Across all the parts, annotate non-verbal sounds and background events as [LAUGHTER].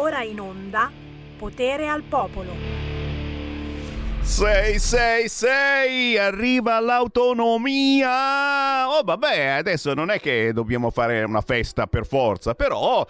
ora in onda Potere al Popolo. 666 arriva l'autonomia. Oh, vabbè, adesso non è che dobbiamo fare una festa per forza, però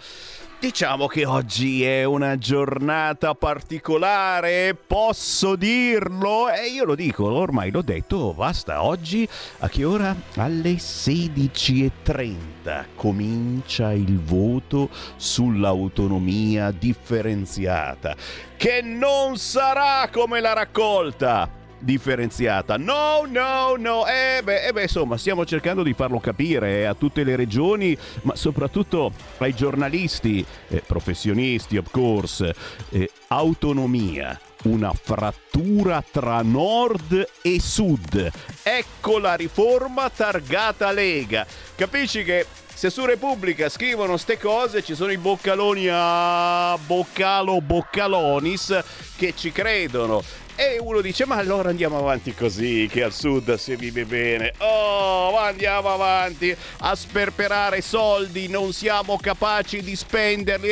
Diciamo che oggi è una giornata particolare, posso dirlo? E io lo dico, ormai l'ho detto, basta, oggi a che ora? Alle 16.30 comincia il voto sull'autonomia differenziata, che non sarà come la raccolta differenziata. No, no, no. Eh beh, eh beh, insomma, stiamo cercando di farlo capire eh, a tutte le regioni, ma soprattutto ai giornalisti, eh, professionisti, of course. Eh, autonomia una frattura tra nord e sud. Ecco la riforma targata Lega. Capisci che se su Repubblica scrivono ste cose ci sono i boccaloni a boccalo boccalonis che ci credono e uno dice ma allora andiamo avanti così che al sud si vive bene. Oh andiamo avanti a sperperare soldi non siamo capaci di spenderli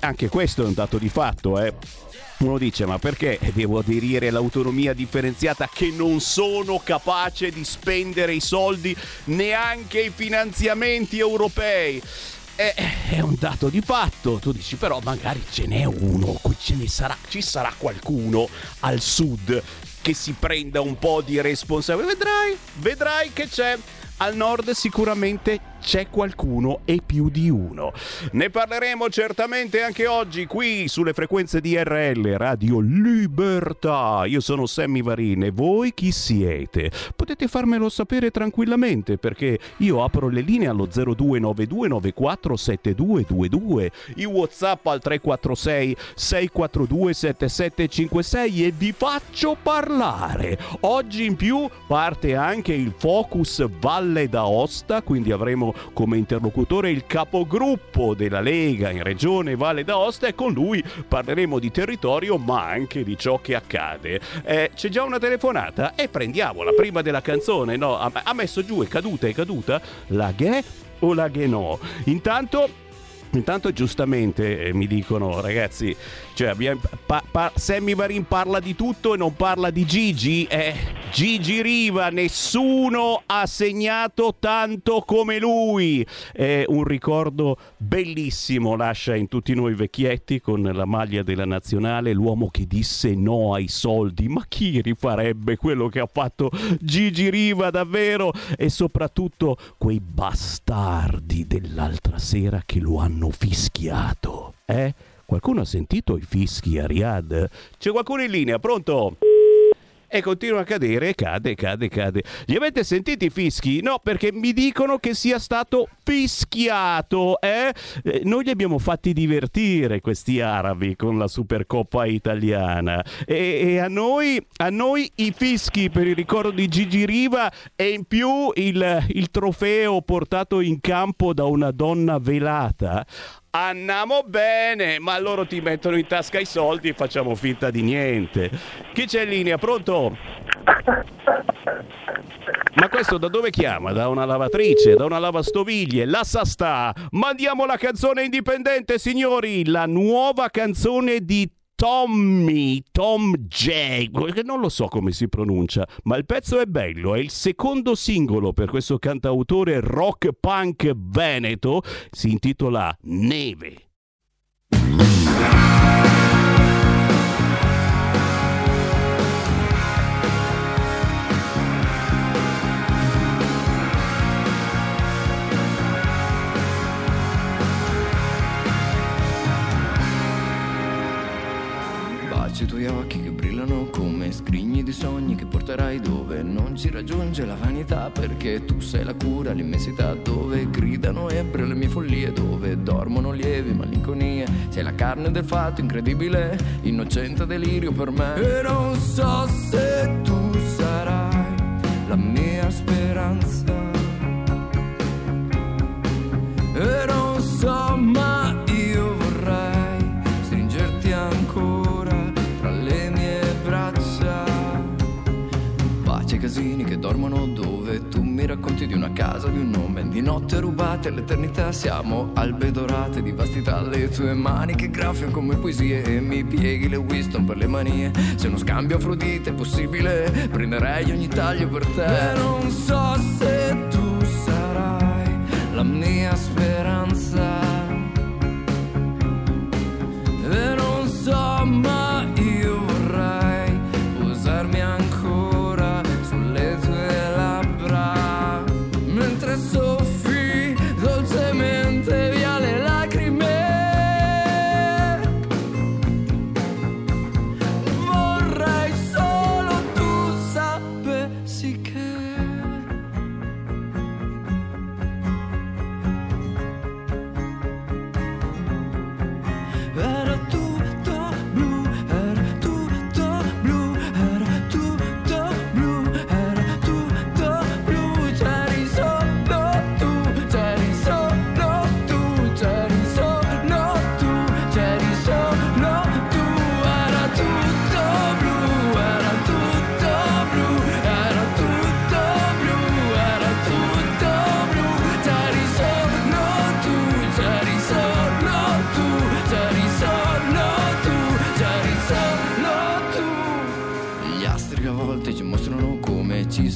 anche questo è un dato di fatto eh. Uno dice ma perché devo aderire all'autonomia differenziata che non sono capace di spendere i soldi neanche i finanziamenti europei è, è, un dato di fatto. Tu dici, però magari ce n'è uno, ce ne sarà, ci sarà qualcuno al sud che si prenda un po' di responsabilità. Vedrai, vedrai che c'è. Al nord sicuramente c'è qualcuno e più di uno. Ne parleremo certamente anche oggi qui sulle frequenze di RL Radio Libertà. Io sono Sammy Varin e voi chi siete? Potete farmelo sapere tranquillamente perché io apro le linee allo 0292947222, i WhatsApp al 346 642 7756 e vi faccio parlare. Oggi in più parte anche il Focus Valle d'Aosta, quindi avremo come interlocutore il capogruppo della Lega in Regione Valle d'Aosta e con lui parleremo di territorio ma anche di ciò che accade. Eh, c'è già una telefonata? E eh, prendiamola prima della canzone, no? Ha, messo giù, è caduta, è caduta? La ghe o la ghe no? Intanto Intanto giustamente eh, mi dicono ragazzi, cioè abbiamo, pa, pa, Sammy Varin parla di tutto e non parla di Gigi. Eh, Gigi Riva, nessuno ha segnato tanto come lui. È un ricordo bellissimo, lascia in tutti noi vecchietti con la maglia della nazionale, l'uomo che disse no ai soldi. Ma chi rifarebbe quello che ha fatto Gigi Riva davvero? E soprattutto quei bastardi dell'altra sera che lo hanno fischiato. Eh? Qualcuno ha sentito i fischi a Riyadh? C'è qualcuno in linea, pronto? e continua a cadere, cade, cade, cade. Li avete sentiti i fischi? No, perché mi dicono che sia stato fischiato, eh? eh? Noi li abbiamo fatti divertire questi arabi con la Supercoppa italiana e, e a, noi, a, noi, i fischi per il ricordo di Gigi Riva e in più il, il trofeo portato in campo da una donna velata Andiamo bene, ma loro ti mettono in tasca i soldi e facciamo finta di niente. Chi c'è in linea? Pronto? Ma questo da dove chiama? Da una lavatrice, da una lavastoviglie, la Sastà. Mandiamo la canzone indipendente, signori, la nuova canzone di Tommy, Tom J, non lo so come si pronuncia, ma il pezzo è bello, è il secondo singolo per questo cantautore rock punk veneto, si intitola Neve. I tuoi occhi che brillano come scrigni di sogni che porterai dove non ci raggiunge la vanità perché tu sei la cura, l'immensità dove gridano ebbre le mie follie, dove dormono lievi malinconie, sei la carne del fatto incredibile, innocente delirio per me. E non so se tu sarai la mia speranza. E non so mai casini che dormono dove tu mi racconti di una casa, di un nome, di notte rubate all'eternità. Siamo albe dorate di vastità, le tue mani che graffiano come poesie e mi pieghi le Winston per le manie. Se uno scambio Afrodite è possibile, prenderei ogni taglio per te. E non so se tu sarai la mia speranza. E non so ma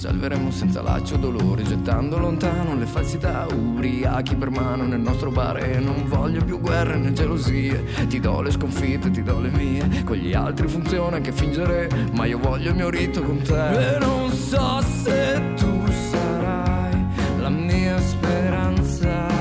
salveremo senza laccio dolore, gettando lontano le falsità, ubriachi per mano nel nostro bar e non voglio più guerre né gelosie. Ti do le sconfitte, ti do le mie, con gli altri funziona anche fingere, ma io voglio il mio rito con te. E non so se tu sarai la mia speranza.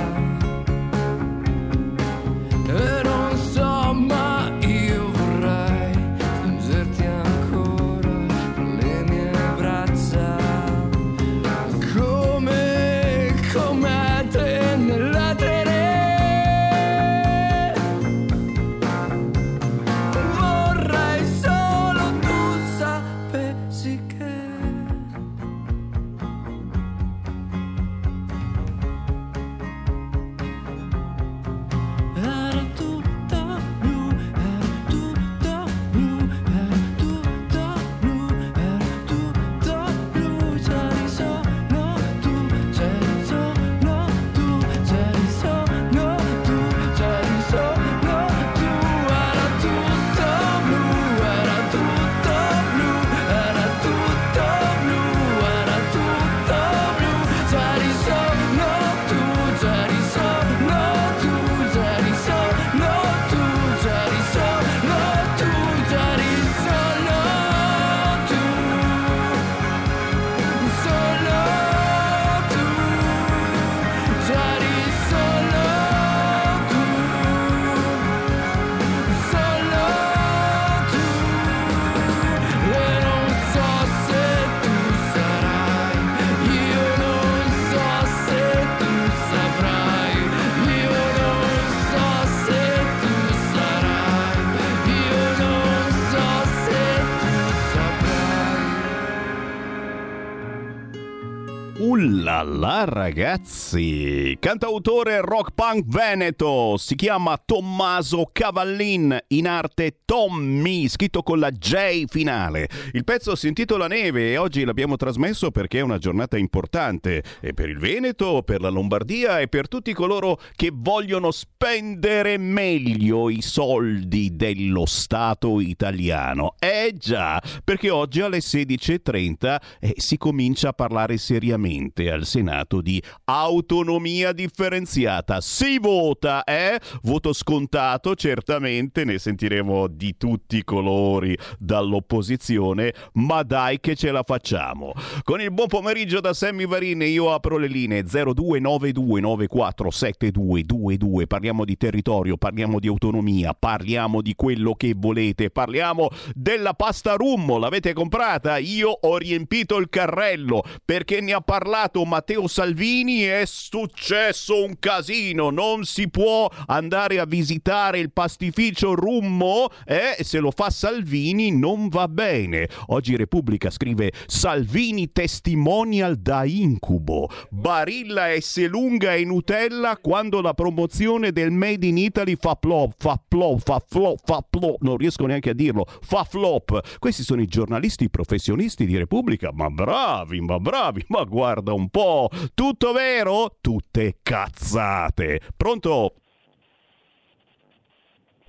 Ragazzi, cantautore rock punk veneto, si chiama Tommaso Cavallin, in arte Tommy, scritto con la J finale. Il pezzo si intitola Neve e oggi l'abbiamo trasmesso perché è una giornata importante e per il Veneto, per la Lombardia e per tutti coloro che vogliono spendere meglio i soldi dello Stato italiano. Eh già, perché oggi alle 16.30 eh, si comincia a parlare seriamente al Senato di autonomia differenziata. Si vota, eh? Voto scontato, certamente, ne sentiremo di tutti i colori dall'opposizione, ma dai che ce la facciamo. Con il buon pomeriggio da Sammy Varin io apro le linee 0292947222. Parliamo di territorio, parliamo di autonomia, parliamo di quello che volete, parliamo della pasta rummo, l'avete comprata? Io ho riempito il carrello perché ne ha parlato Matteo Salvini è successo un casino, non si può andare a visitare il pastificio Rummo e eh? se lo fa Salvini non va bene. Oggi Repubblica scrive Salvini testimonial da incubo, Barilla S lunga e Nutella quando la promozione del Made in Italy fa plop, fa plop, fa flop, fa plop, non riesco neanche a dirlo, fa flop. Questi sono i giornalisti professionisti di Repubblica, ma bravi, ma bravi, ma guarda un po', tutto vero? Tutte cazzate. Pronto?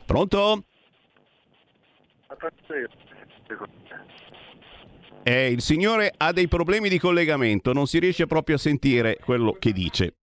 Pronto? Eh, il signore ha dei problemi di collegamento, non si riesce proprio a sentire quello che dice.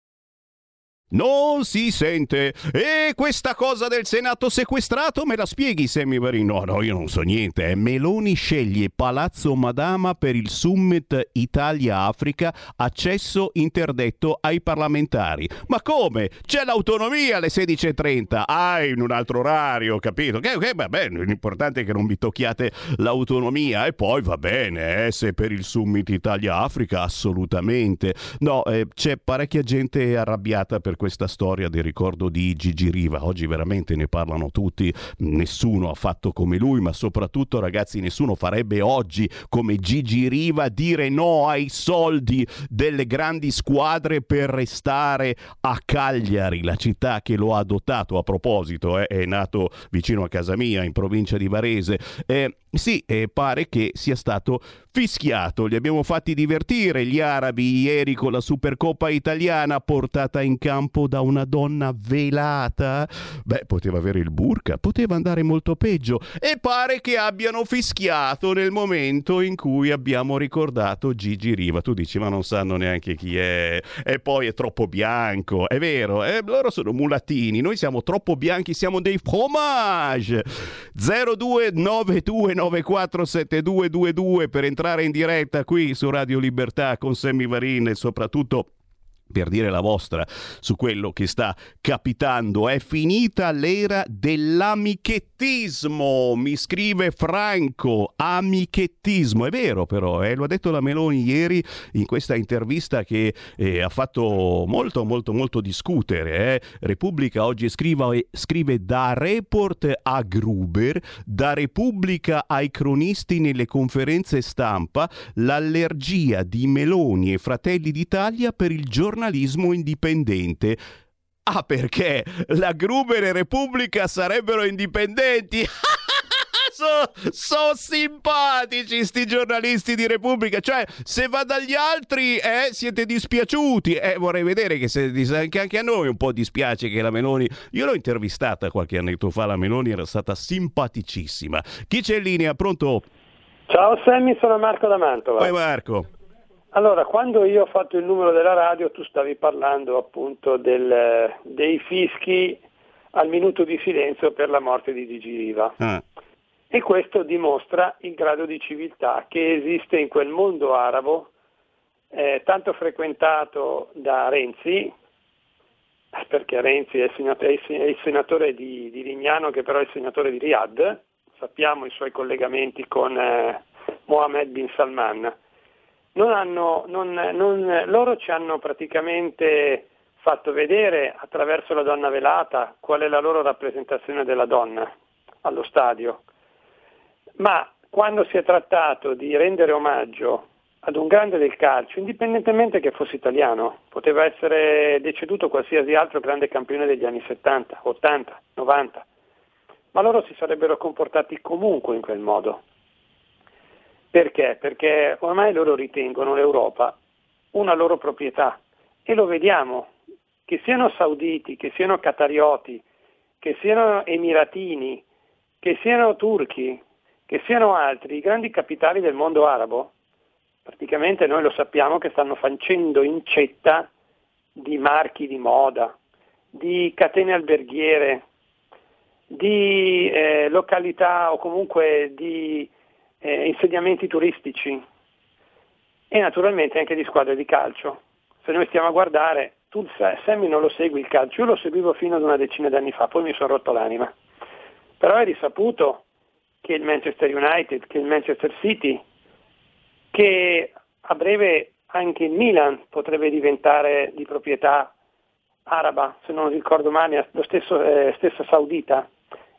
Non si sente. E questa cosa del Senato sequestrato me la spieghi, Sammy Varin? No, no, io non so niente. Eh. Meloni sceglie Palazzo Madama per il Summit Italia-Africa, accesso interdetto ai parlamentari. Ma come? C'è l'autonomia alle 16.30. Ah, in un altro orario, capito? Che, che va bene, l'importante è che non vi tocchiate l'autonomia. E poi va bene, eh, se per il Summit Italia-Africa, assolutamente. No, eh, c'è parecchia gente arrabbiata per questa storia del ricordo di Gigi Riva. Oggi veramente ne parlano tutti, nessuno ha fatto come lui, ma soprattutto ragazzi nessuno farebbe oggi come Gigi Riva dire no ai soldi delle grandi squadre per restare a Cagliari, la città che lo ha adottato a proposito, eh, è nato vicino a casa mia in provincia di Varese. Eh, sì, eh, pare che sia stato fischiato. Li abbiamo fatti divertire gli arabi ieri con la Supercoppa italiana portata in campo da una donna velata. Beh, poteva avere il burka, poteva andare molto peggio. E pare che abbiano fischiato nel momento in cui abbiamo ricordato Gigi Riva. Tu dici, ma non sanno neanche chi è. E poi è troppo bianco. È vero, eh, loro sono mulattini. Noi siamo troppo bianchi, siamo dei fromage. 0292 947222 per entrare in diretta qui su Radio Libertà con Sammy Varin e soprattutto per dire la vostra su quello che sta capitando. È finita l'era dell'amichettismo, mi scrive Franco, amichettismo. È vero però, eh? lo ha detto la Meloni ieri in questa intervista che eh, ha fatto molto molto molto discutere. Eh? Repubblica oggi scrive, scrive da report a Gruber, da Repubblica ai cronisti nelle conferenze stampa, l'allergia di Meloni e Fratelli d'Italia per il giorno giornalismo indipendente. Ah, perché la Gruber e Repubblica sarebbero indipendenti? [LAUGHS] sono so simpatici sti giornalisti di Repubblica. Cioè, se va dagli altri, eh, siete dispiaciuti. Eh, vorrei vedere che, se, che anche a noi un po' dispiace che la Meloni. Io l'ho intervistata qualche annetto fa. La Meloni era stata simpaticissima. Chi c'è in linea? Pronto? Ciao Sammy, sono Marco da Mantova. Poi Marco. Allora, quando io ho fatto il numero della radio, tu stavi parlando appunto del, dei fischi al minuto di silenzio per la morte di Gigi Riva. Ah. E questo dimostra il grado di civiltà che esiste in quel mondo arabo, eh, tanto frequentato da Renzi, perché Renzi è il senatore, è il senatore di, di, Lignano che però è il senatore di Riyadh, sappiamo i suoi collegamenti con eh, Mohammed bin Salman non hanno, non, non, loro ci hanno praticamente fatto vedere attraverso la donna velata qual è la loro rappresentazione della donna allo stadio, ma quando si è trattato di rendere omaggio ad un grande del calcio, indipendentemente che fosse italiano, poteva essere deceduto qualsiasi altro grande campione degli anni 70, 80, 90, ma loro si sarebbero comportati comunque in quel modo. Perché? Perché ormai loro ritengono l'Europa una loro proprietà e lo vediamo, che siano sauditi, che siano catarioti, che siano emiratini, che siano turchi, che siano altri, i grandi capitali del mondo arabo, praticamente noi lo sappiamo che stanno facendo incetta di marchi di moda, di catene alberghiere, di eh, località o comunque di eh, insediamenti turistici e naturalmente anche di squadre di calcio. Se noi stiamo a guardare, tu Sammy non lo segui il calcio, io lo seguivo fino ad una decina di anni fa, poi mi sono rotto l'anima. Però è risaputo che il Manchester United, che il Manchester City, che a breve anche il Milan potrebbe diventare di proprietà araba, se non ricordo male, lo stesso, eh, stesso saudita,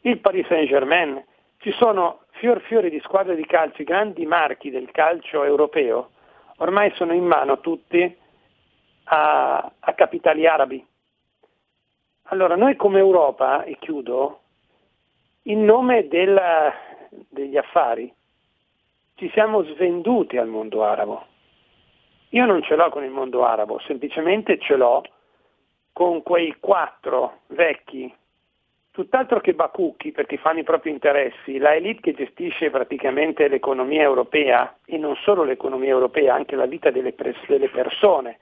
il Paris Saint Germain, ci sono fior fiori di squadre di calcio, i grandi marchi del calcio europeo, ormai sono in mano tutti a, a capitali arabi. Allora noi come Europa, e chiudo, in nome della, degli affari ci siamo svenduti al mondo arabo. Io non ce l'ho con il mondo arabo, semplicemente ce l'ho con quei quattro vecchi, tutt'altro che bacucchi perché fanno i propri interessi, la elite che gestisce praticamente l'economia europea e non solo l'economia europea, anche la vita delle, pers- delle persone,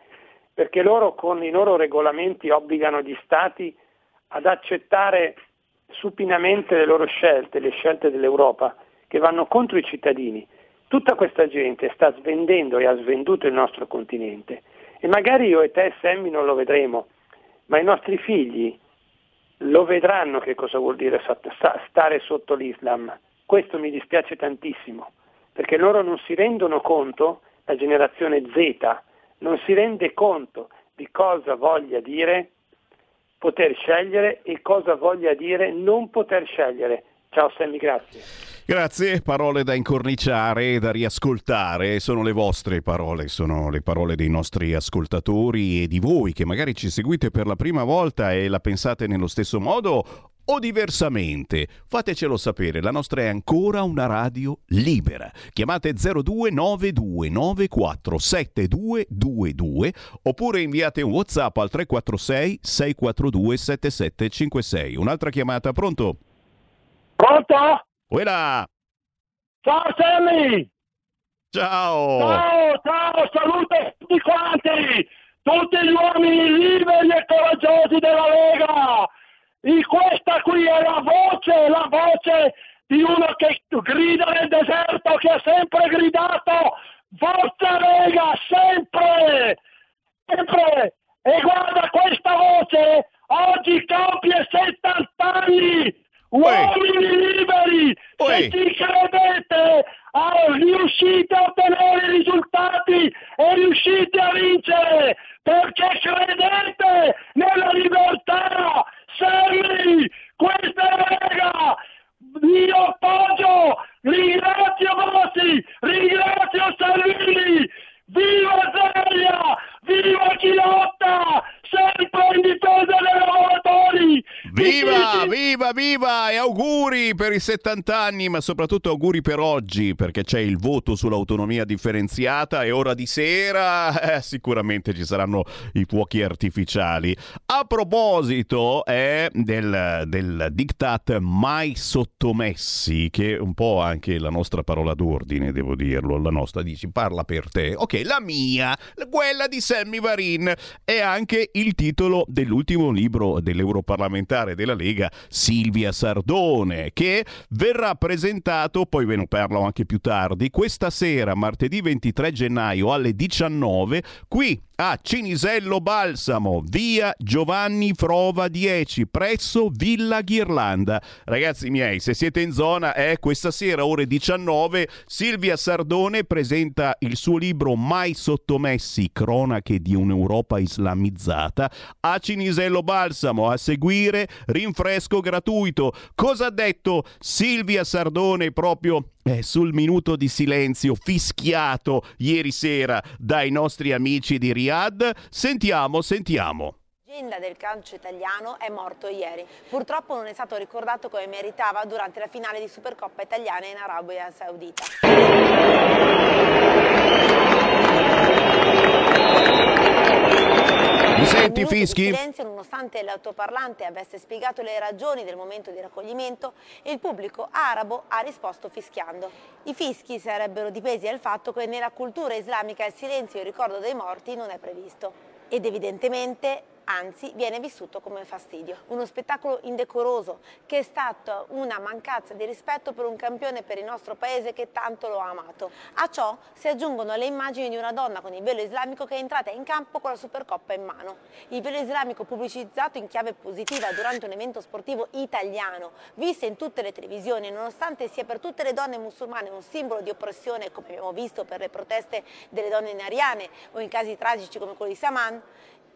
perché loro con i loro regolamenti obbligano gli stati ad accettare supinamente le loro scelte, le scelte dell'Europa, che vanno contro i cittadini. Tutta questa gente sta svendendo e ha svenduto il nostro continente e magari io e te, Sammy, non lo vedremo, ma i nostri figli lo vedranno che cosa vuol dire stare sotto l'Islam. Questo mi dispiace tantissimo, perché loro non si rendono conto, la generazione Z non si rende conto di cosa voglia dire poter scegliere e cosa voglia dire non poter scegliere. Ciao Sammy, grazie. Grazie, parole da incorniciare da riascoltare, sono le vostre parole, sono le parole dei nostri ascoltatori e di voi che magari ci seguite per la prima volta e la pensate nello stesso modo o diversamente. Fatecelo sapere, la nostra è ancora una radio libera. Chiamate 0292947222 oppure inviate un WhatsApp al 346 642 7756. Un'altra chiamata, pronto? Pronto? Quella! Ciao Sammy! Ciao! Ciao, ciao, saluto tutti quanti! Tutti gli uomini liberi e coraggiosi della Lega! E questa qui è la voce, la voce di uno che grida nel deserto, che ha sempre gridato Forza Lega, sempre! Sempre! E guarda questa voce, oggi compie 70 anni! Uomini liberi! Se ci credete, riuscite a ottenere risultati e riuscite a vincere! Perché credete nella libertà! Serri! Questa è Lega! Io appoggio! Ringrazio Bossi! Ringrazio Salvini! Viva, viva! E auguri per i 70 anni, ma soprattutto auguri per oggi, perché c'è il voto sull'autonomia differenziata e ora di sera [LAUGHS] eh, sicuramente ci saranno i fuochi artificiali. A proposito eh, del, del diktat mai sottomessi, che è un po' anche la nostra parola d'ordine, devo dirlo, la nostra dici parla per te. Ok, la mia, quella di Sammy Varin, è anche il titolo dell'ultimo libro dell'europarlamentare della Lega, Silvia Sardone, che verrà presentato, poi ve ne parlo anche più tardi, questa sera, martedì 23 gennaio alle 19, qui a Cinisello Balsamo, via Giovanni Frova 10, presso Villa Ghirlanda. Ragazzi miei, se siete in zona, eh, questa sera ore 19, Silvia Sardone presenta il suo libro Mai sottomessi, cronache di un'Europa islamizzata, a Cinisello Balsamo, a seguire rinfresco gratuito. Cosa ha detto Silvia Sardone proprio eh, sul minuto di silenzio fischiato ieri sera dai nostri amici di Riyadh. Sentiamo, sentiamo. leggenda del calcio italiano è morto ieri. Purtroppo non è stato ricordato come meritava durante la finale di Supercoppa italiana in Arabia Saudita. Senti Fischi? Silenzio, nonostante l'autoparlante avesse spiegato le ragioni del momento di raccoglimento, il pubblico arabo ha risposto fischiando. I fischi sarebbero dipesi dal fatto che nella cultura islamica il silenzio e il ricordo dei morti non è previsto. Ed evidentemente anzi viene vissuto come fastidio. Uno spettacolo indecoroso che è stato una mancanza di rispetto per un campione per il nostro paese che tanto lo ha amato. A ciò si aggiungono le immagini di una donna con il velo islamico che è entrata in campo con la Supercoppa in mano. Il velo islamico pubblicizzato in chiave positiva durante un evento sportivo italiano, visto in tutte le televisioni, nonostante sia per tutte le donne musulmane un simbolo di oppressione, come abbiamo visto per le proteste delle donne nariane o in casi tragici come quello di Saman,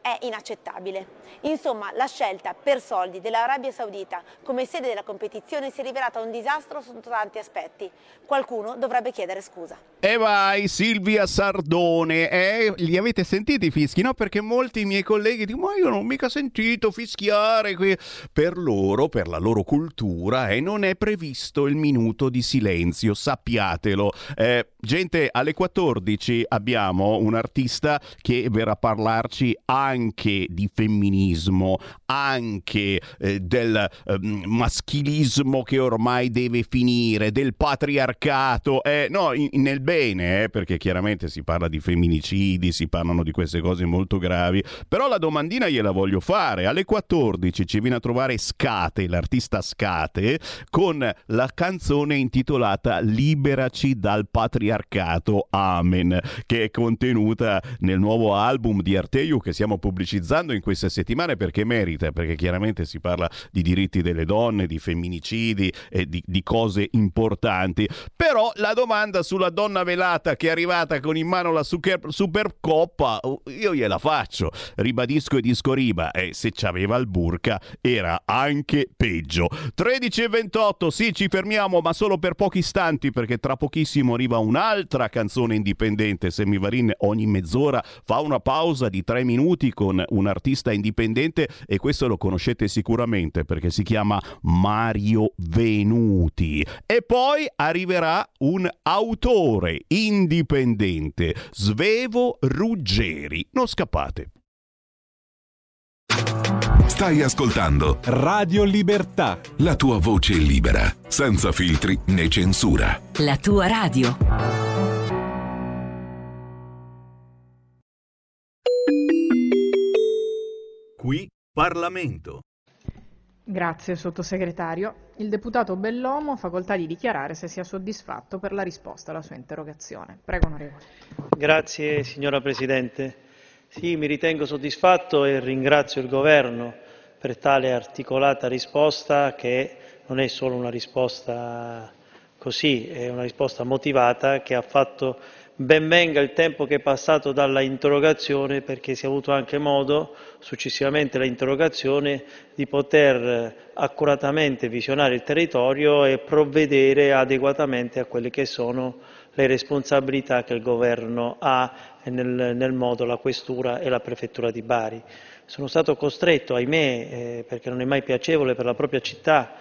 è inaccettabile. Insomma, la scelta per soldi dell'Arabia Saudita come sede della competizione si è rivelata un disastro sotto tanti aspetti. Qualcuno dovrebbe chiedere scusa. E vai Silvia Sardone, eh? li avete sentiti i fischi? No, perché molti miei colleghi dicono ma io non ho mica sentito fischiare qui. Per loro, per la loro cultura, eh, non è previsto il minuto di silenzio, sappiatelo. Eh, gente, alle 14 abbiamo un artista che verrà a parlarci anche anche di femminismo, anche eh, del eh, maschilismo che ormai deve finire, del patriarcato, eh, no, in, nel bene, eh, perché chiaramente si parla di femminicidi, si parlano di queste cose molto gravi, però la domandina gliela voglio fare. Alle 14 ci viene a trovare Scate, l'artista Scate, con la canzone intitolata Liberaci dal patriarcato, Amen, che è contenuta nel nuovo album di Arteiu che pubblicizzando in queste settimane perché merita, perché chiaramente si parla di diritti delle donne, di femminicidi e di, di cose importanti. Però la domanda sulla donna velata che è arrivata con in mano la super, Supercoppa, io gliela faccio. Ribadisco e disco riba, e se c'aveva il burka era anche peggio. 13 e 28, sì, ci fermiamo, ma solo per pochi istanti perché tra pochissimo arriva un'altra canzone indipendente. Semivarin ogni mezz'ora fa una pausa di tre minuti con un artista indipendente e questo lo conoscete sicuramente perché si chiama Mario Venuti. E poi arriverà un autore indipendente, Svevo Ruggeri. Non scappate. Stai ascoltando Radio Libertà. La tua voce libera, senza filtri né censura. La tua radio. Qui Parlamento. Grazie sottosegretario. Il deputato Bellomo ha facoltà di dichiarare se sia soddisfatto per la risposta alla sua interrogazione. Prego onorevole. Grazie signora Presidente. Sì, mi ritengo soddisfatto e ringrazio il Governo per tale articolata risposta che non è solo una risposta così, è una risposta motivata che ha fatto ben venga il tempo che è passato dalla interrogazione perché si è avuto anche modo, successivamente all'interrogazione, di poter accuratamente visionare il territorio e provvedere adeguatamente a quelle che sono le responsabilità che il Governo ha nel, nel modo la Questura e la Prefettura di Bari. Sono stato costretto, ahimè, eh, perché non è mai piacevole per la propria città,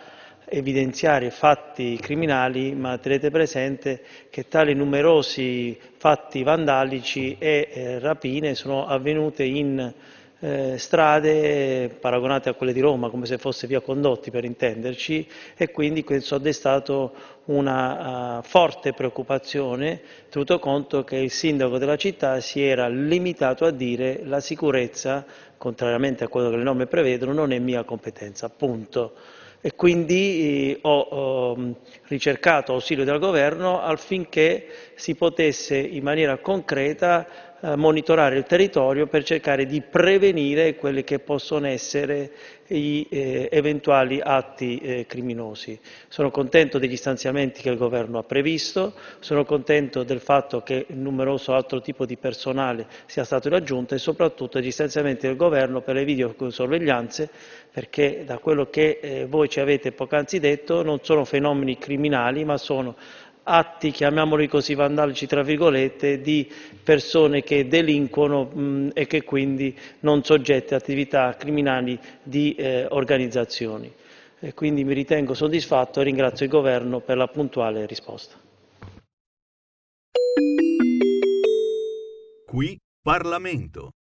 evidenziare fatti criminali, ma tenete presente che tali numerosi fatti vandalici e eh, rapine sono avvenute in eh, strade paragonate a quelle di Roma, come se fosse via Condotti per intenderci, e quindi questo ha destato una uh, forte preoccupazione, tenuto conto che il sindaco della città si era limitato a dire la sicurezza, contrariamente a quello che le norme prevedono, non è mia competenza, punto. E quindi eh, ho, ho ricercato ausilio del governo affinché si potesse in maniera concreta monitorare il territorio per cercare di prevenire quelli che possono essere gli eh, eventuali atti eh, criminosi. Sono contento degli stanziamenti che il Governo ha previsto, sono contento del fatto che il numeroso altro tipo di personale sia stato raggiunto e soprattutto degli stanziamenti del Governo per le videosorveglianze perché da quello che eh, voi ci avete poc'anzi detto non sono fenomeni criminali ma sono atti, chiamiamoli così, vandalici, tra virgolette, di persone che delinquono mh, e che quindi non soggette a attività criminali di eh, organizzazioni. E quindi mi ritengo soddisfatto e ringrazio il Governo per la puntuale risposta. Qui Parlamento.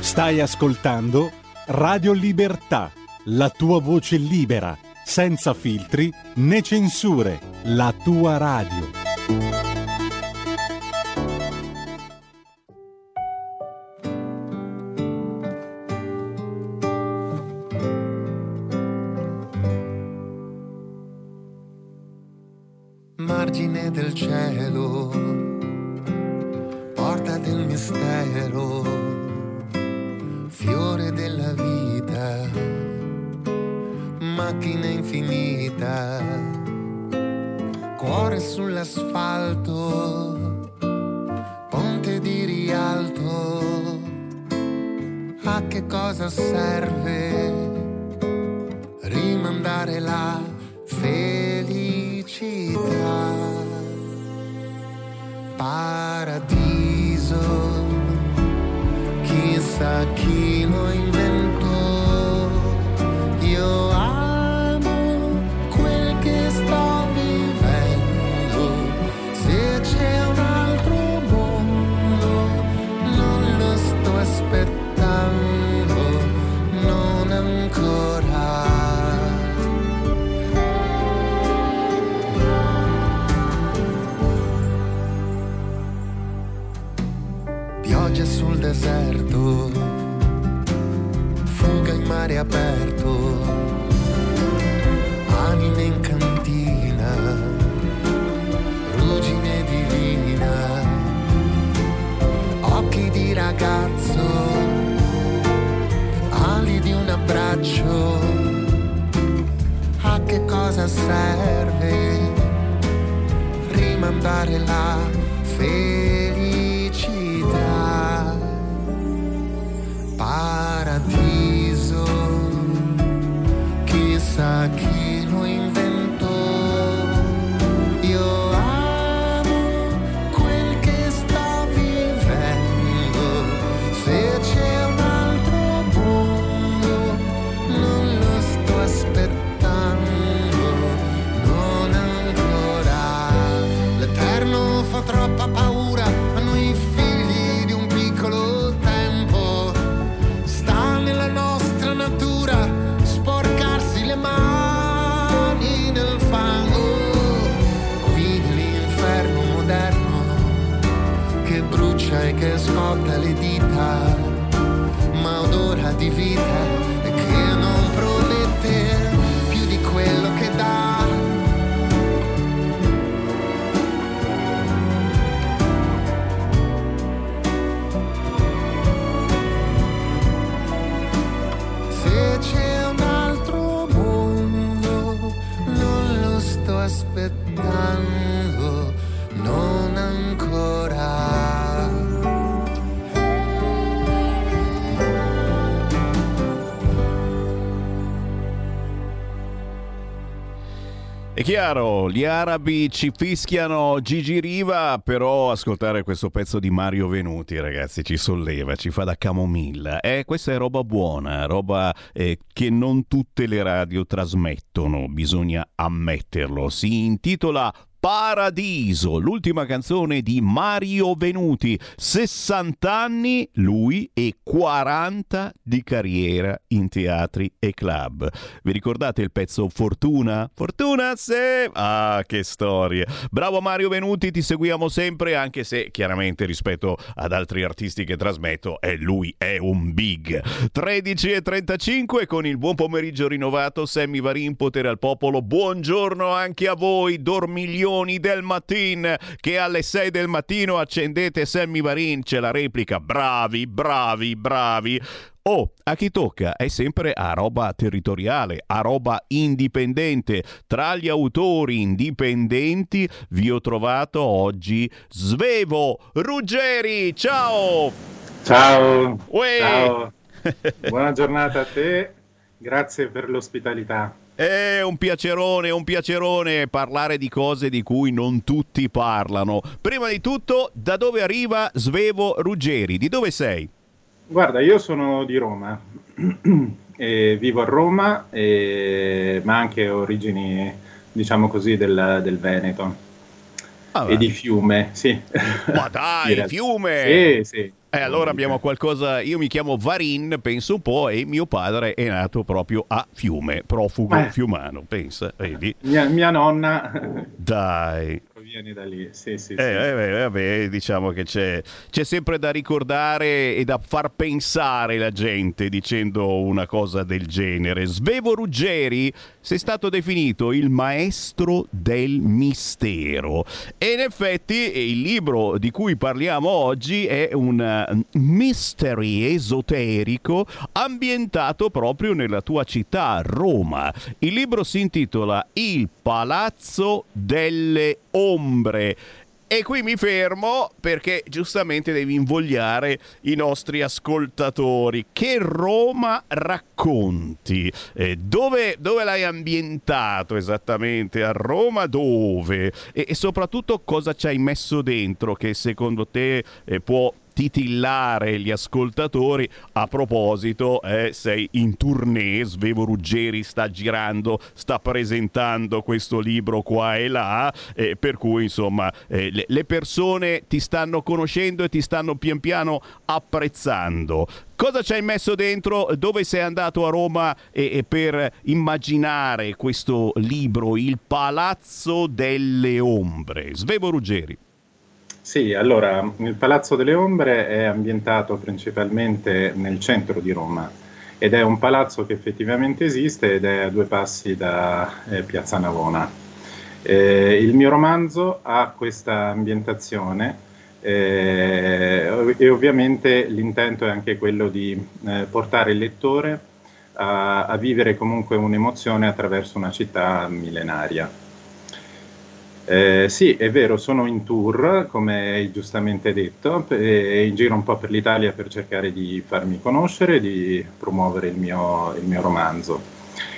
Stai ascoltando Radio Libertà, la tua voce libera senza filtri né censure, la tua radio. Margine del cielo, porta del mistero macchina infinita, cuore sull'asfalto, ponte di rialto, a che cosa serve? rimandare la felicità. Paradiso, chissà chi chiaro, gli arabi ci fischiano Gigi Riva, però ascoltare questo pezzo di Mario Venuti, ragazzi, ci solleva, ci fa da camomilla. Eh, questa è roba buona, roba eh, che non tutte le radio trasmettono, bisogna ammetterlo. Si intitola Paradiso, l'ultima canzone di Mario Venuti, 60 anni lui e 40 di carriera in teatri e club. Vi ricordate il pezzo Fortuna? Fortuna se... Ah, che storie. Bravo Mario Venuti, ti seguiamo sempre, anche se chiaramente rispetto ad altri artisti che trasmetto, eh, lui è un big. 13 e 35 con il buon pomeriggio rinnovato, Sammy Varin, potere al popolo. Buongiorno anche a voi, dormiglioni del mattino, che alle 6 del mattino accendete Sammy Varin, c'è la replica. Bravi, bravi, bravi. Oh, a chi tocca è sempre a roba territoriale, a roba indipendente. Tra gli autori indipendenti vi ho trovato oggi Svevo Ruggeri. Ciao! Ciao! Uè! Ciao! [LAUGHS] Buona giornata a te, grazie per l'ospitalità. È un piacerone, un piacerone parlare di cose di cui non tutti parlano. Prima di tutto, da dove arriva Svevo Ruggeri? Di dove sei? Guarda, io sono di Roma, [CLEARS THROAT] e vivo a Roma, e- ma anche origini, diciamo così, del, del Veneto Ah, e di Fiume, sì. Ma dai, [LAUGHS] fiume! Sì, sì. Eh, allora abbiamo qualcosa. Io mi chiamo Varin, penso un po', e mio padre è nato proprio a Fiume, profugo Eh. fiumano. Pensa, vedi? Mia, mia nonna Dai. viene da lì, sì, sì. Eh, sì. eh, vabbè, diciamo che c'è, c'è sempre da ricordare e da far pensare la gente dicendo una cosa del genere. Svevo Ruggeri, sei stato definito il maestro del mistero. E in effetti il libro di cui parliamo oggi è un mystery esoterico ambientato proprio nella tua città, Roma. Il libro si intitola Il Palazzo delle Ombre. E qui mi fermo perché giustamente devi invogliare i nostri ascoltatori. Che Roma racconti? Eh, dove, dove, l'hai ambientato esattamente? A Roma dove? E, e soprattutto cosa ci hai messo dentro che secondo te eh, può titillare gli ascoltatori. A proposito, eh, sei in tournée, Svevo Ruggeri sta girando, sta presentando questo libro qua e là, eh, per cui insomma eh, le, persone ti stanno conoscendo e ti stanno pian piano apprezzando. Cosa ci hai messo dentro? Dove sei andato a Roma e, e per immaginare questo libro, Il Palazzo delle Ombre? Svevo Ruggeri. Sì, allora il Palazzo delle Ombre è ambientato principalmente nel centro di Roma ed è un palazzo che effettivamente esiste ed è a due passi da eh, Piazza Navona. Eh, il mio romanzo ha questa ambientazione eh, e ovviamente l'intento è anche quello di eh, portare il lettore a, a vivere comunque un'emozione attraverso una città millenaria. Eh, sì, è vero, sono in tour, come hai giustamente detto, e in giro un po' per l'Italia per cercare di farmi conoscere, di promuovere il mio, il mio romanzo.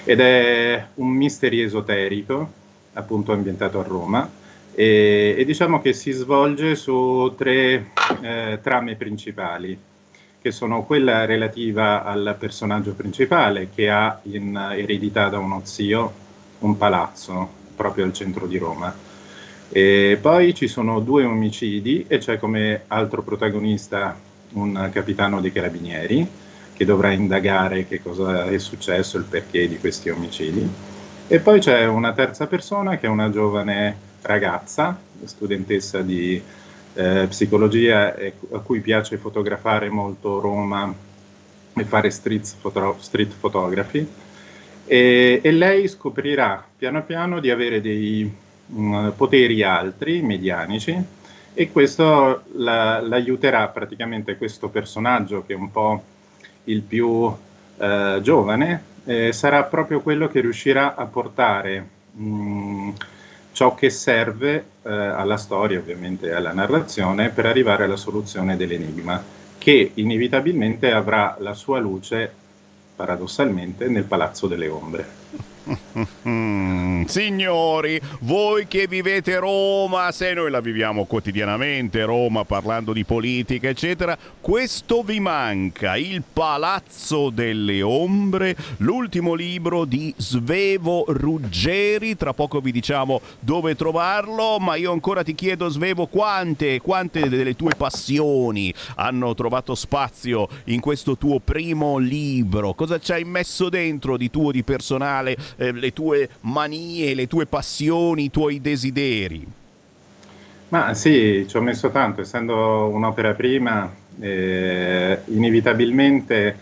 Ed è un mystery esoterico, appunto ambientato a Roma, e, e diciamo che si svolge su tre eh, trame principali, che sono quella relativa al personaggio principale, che ha in eredità da uno zio un palazzo proprio al centro di Roma e poi ci sono due omicidi e c'è come altro protagonista un capitano dei carabinieri che dovrà indagare che cosa è successo, il perché di questi omicidi. E poi c'è una terza persona che è una giovane ragazza, studentessa di eh, psicologia a cui piace fotografare molto Roma e fare street, foto- street photography. E, e lei scoprirà piano piano di avere dei mh, poteri altri, medianici, e questo la, l'aiuterà praticamente questo personaggio che è un po' il più eh, giovane, eh, sarà proprio quello che riuscirà a portare mh, ciò che serve eh, alla storia, ovviamente alla narrazione, per arrivare alla soluzione dell'enigma, che inevitabilmente avrà la sua luce, paradossalmente, nel Palazzo delle Ombre. Signori, voi che vivete Roma, se noi la viviamo quotidianamente, Roma parlando di politica, eccetera, questo vi manca, Il Palazzo delle Ombre, l'ultimo libro di Svevo Ruggeri, tra poco vi diciamo dove trovarlo, ma io ancora ti chiedo Svevo quante, quante delle tue passioni hanno trovato spazio in questo tuo primo libro, cosa ci hai messo dentro di tuo, di personale, eh, le tue manie, le tue passioni, i tuoi desideri? Ma sì, ci ho messo tanto, essendo un'opera prima, eh, inevitabilmente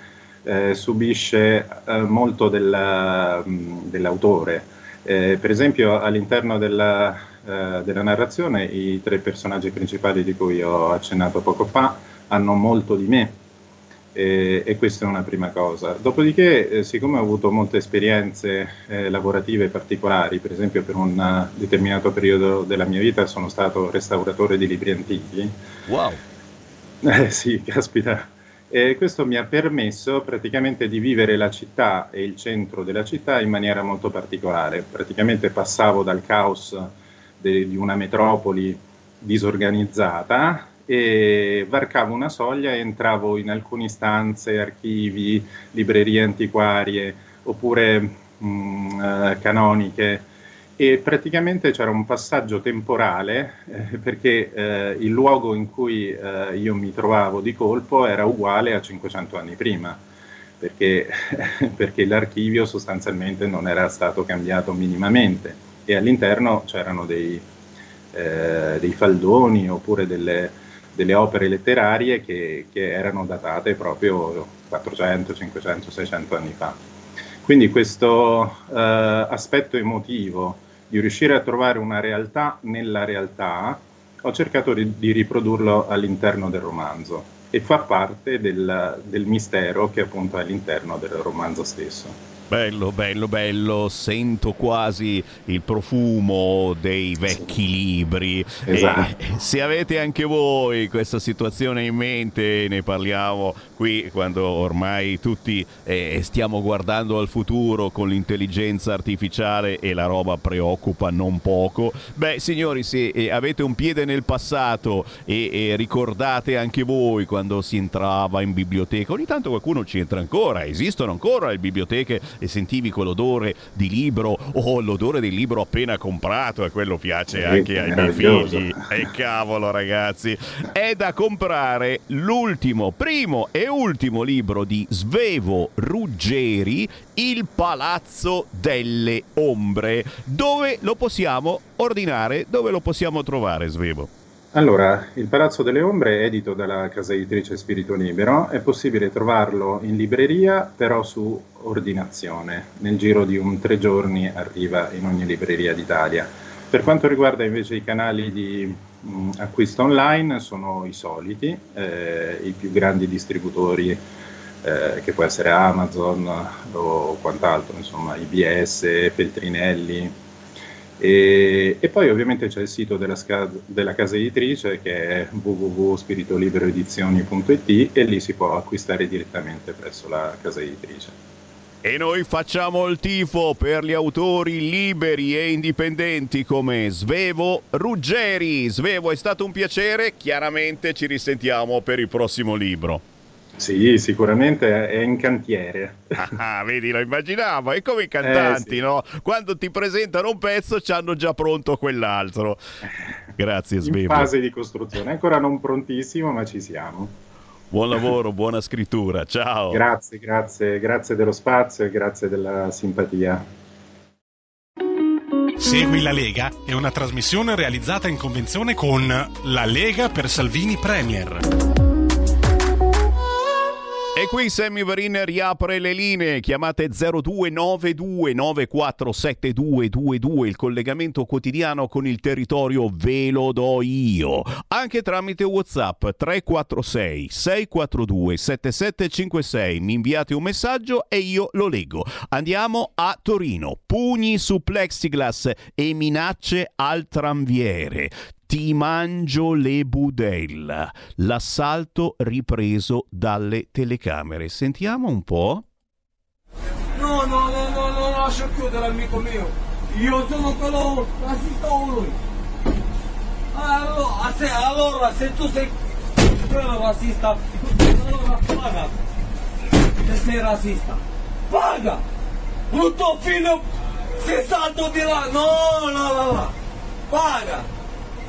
eh, subisce eh, molto della, dell'autore. Eh, per esempio, all'interno della, eh, della narrazione, i tre personaggi principali di cui ho accennato poco fa hanno molto di me e, e questa è una prima cosa. Dopodiché, eh, siccome ho avuto molte esperienze eh, lavorative particolari, per esempio per un determinato periodo della mia vita sono stato restauratore di libri antichi. Wow! [LAUGHS] Eh, sì, caspita. E questo mi ha permesso praticamente di vivere la città e il centro della città in maniera molto particolare. Praticamente passavo dal caos de, di una metropoli disorganizzata e varcavo una soglia e entravo in alcune stanze, archivi, librerie antiquarie oppure mh, mm, eh, canoniche. E praticamente c'era un passaggio temporale eh, perché eh, il luogo in cui eh, io mi trovavo di colpo era uguale a 500 anni prima perché, [LAUGHS] perché l'archivio sostanzialmente non era stato cambiato minimamente. E all'interno c'erano dei, eh, dei faldoni oppure delle, delle opere letterarie che, che, erano datate proprio 400, 500, 600 anni fa. Quindi questo eh, aspetto emotivo di riuscire a trovare una realtà nella realtà, ho cercato di, di riprodurlo all'interno del romanzo e fa parte del, del mistero che appunto è all'interno del romanzo stesso. Bello, bello, bello, sento quasi il profumo dei vecchi libri. Esatto. E se avete anche voi questa situazione in mente, ne parliamo qui quando ormai tutti eh, stiamo guardando al futuro con l'intelligenza artificiale e la roba preoccupa non poco. Beh, signori, se eh, avete un piede nel passato e, e ricordate anche voi quando si entrava in biblioteca, ogni tanto qualcuno ci entra ancora, esistono ancora le biblioteche e sentivi quell'odore di libro o oh, l'odore del libro appena comprato e quello piace anche ai miei figli. E cavolo ragazzi, è da comprare l'ultimo, primo e ultimo libro di Svevo Ruggeri, Il Palazzo delle Ombre. Dove lo possiamo ordinare? Dove lo possiamo trovare Svevo? Allora, il Palazzo delle Ombre, edito dalla casa editrice Spirito Libero, è possibile trovarlo in libreria, però su ordinazione. Nel giro di un tre giorni arriva in ogni libreria d'Italia. Per quanto riguarda invece i canali di mh, acquisto online, sono i soliti, eh, i più grandi distributori, eh, che può essere Amazon o quant'altro, insomma, IBS, Feltrinelli, e, e, poi ovviamente c'è il sito della, della, casa editrice che è www.spiritoliberoedizioni.it e lì si può acquistare direttamente presso la casa editrice. E noi facciamo il tifo per gli autori liberi e indipendenti come Svevo Ruggeri. Svevo, è stato un piacere, chiaramente ci risentiamo per il prossimo libro. Sì, sicuramente è in cantiere. Ah, vedi, lo immaginavo. È come i cantanti, eh, sì. no? Quando ti presentano un pezzo, ci hanno già pronto quell'altro. Grazie, Svevo. In fase di costruzione, ancora non prontissimo, ma ci siamo. Buon lavoro, buona scrittura. Ciao. Grazie, grazie, grazie dello spazio e grazie della simpatia. Segui la Lega è una trasmissione realizzata in convenzione con La Lega per Salvini Premier. E qui Sammy Varin riapre le linee, chiamate 0292 947222, il collegamento quotidiano con il territorio ve lo do io, anche tramite Whatsapp 346 642 7756, mi inviate un messaggio e io lo leggo. Andiamo a Torino, pugni su plexiglass e minacce al tranviere. Ti mangio le budella. L'assalto ripreso dalle telecamere. Sentiamo un po'. No, no, no, no, no, lascia chiudere amico mio. Io sono quello razzista o lui. Allora se, allora, se tu sei quello razzista, allora paga. Se sei razzista, paga. Un tuo figlio si salto di là. No, no, no, no. Paga.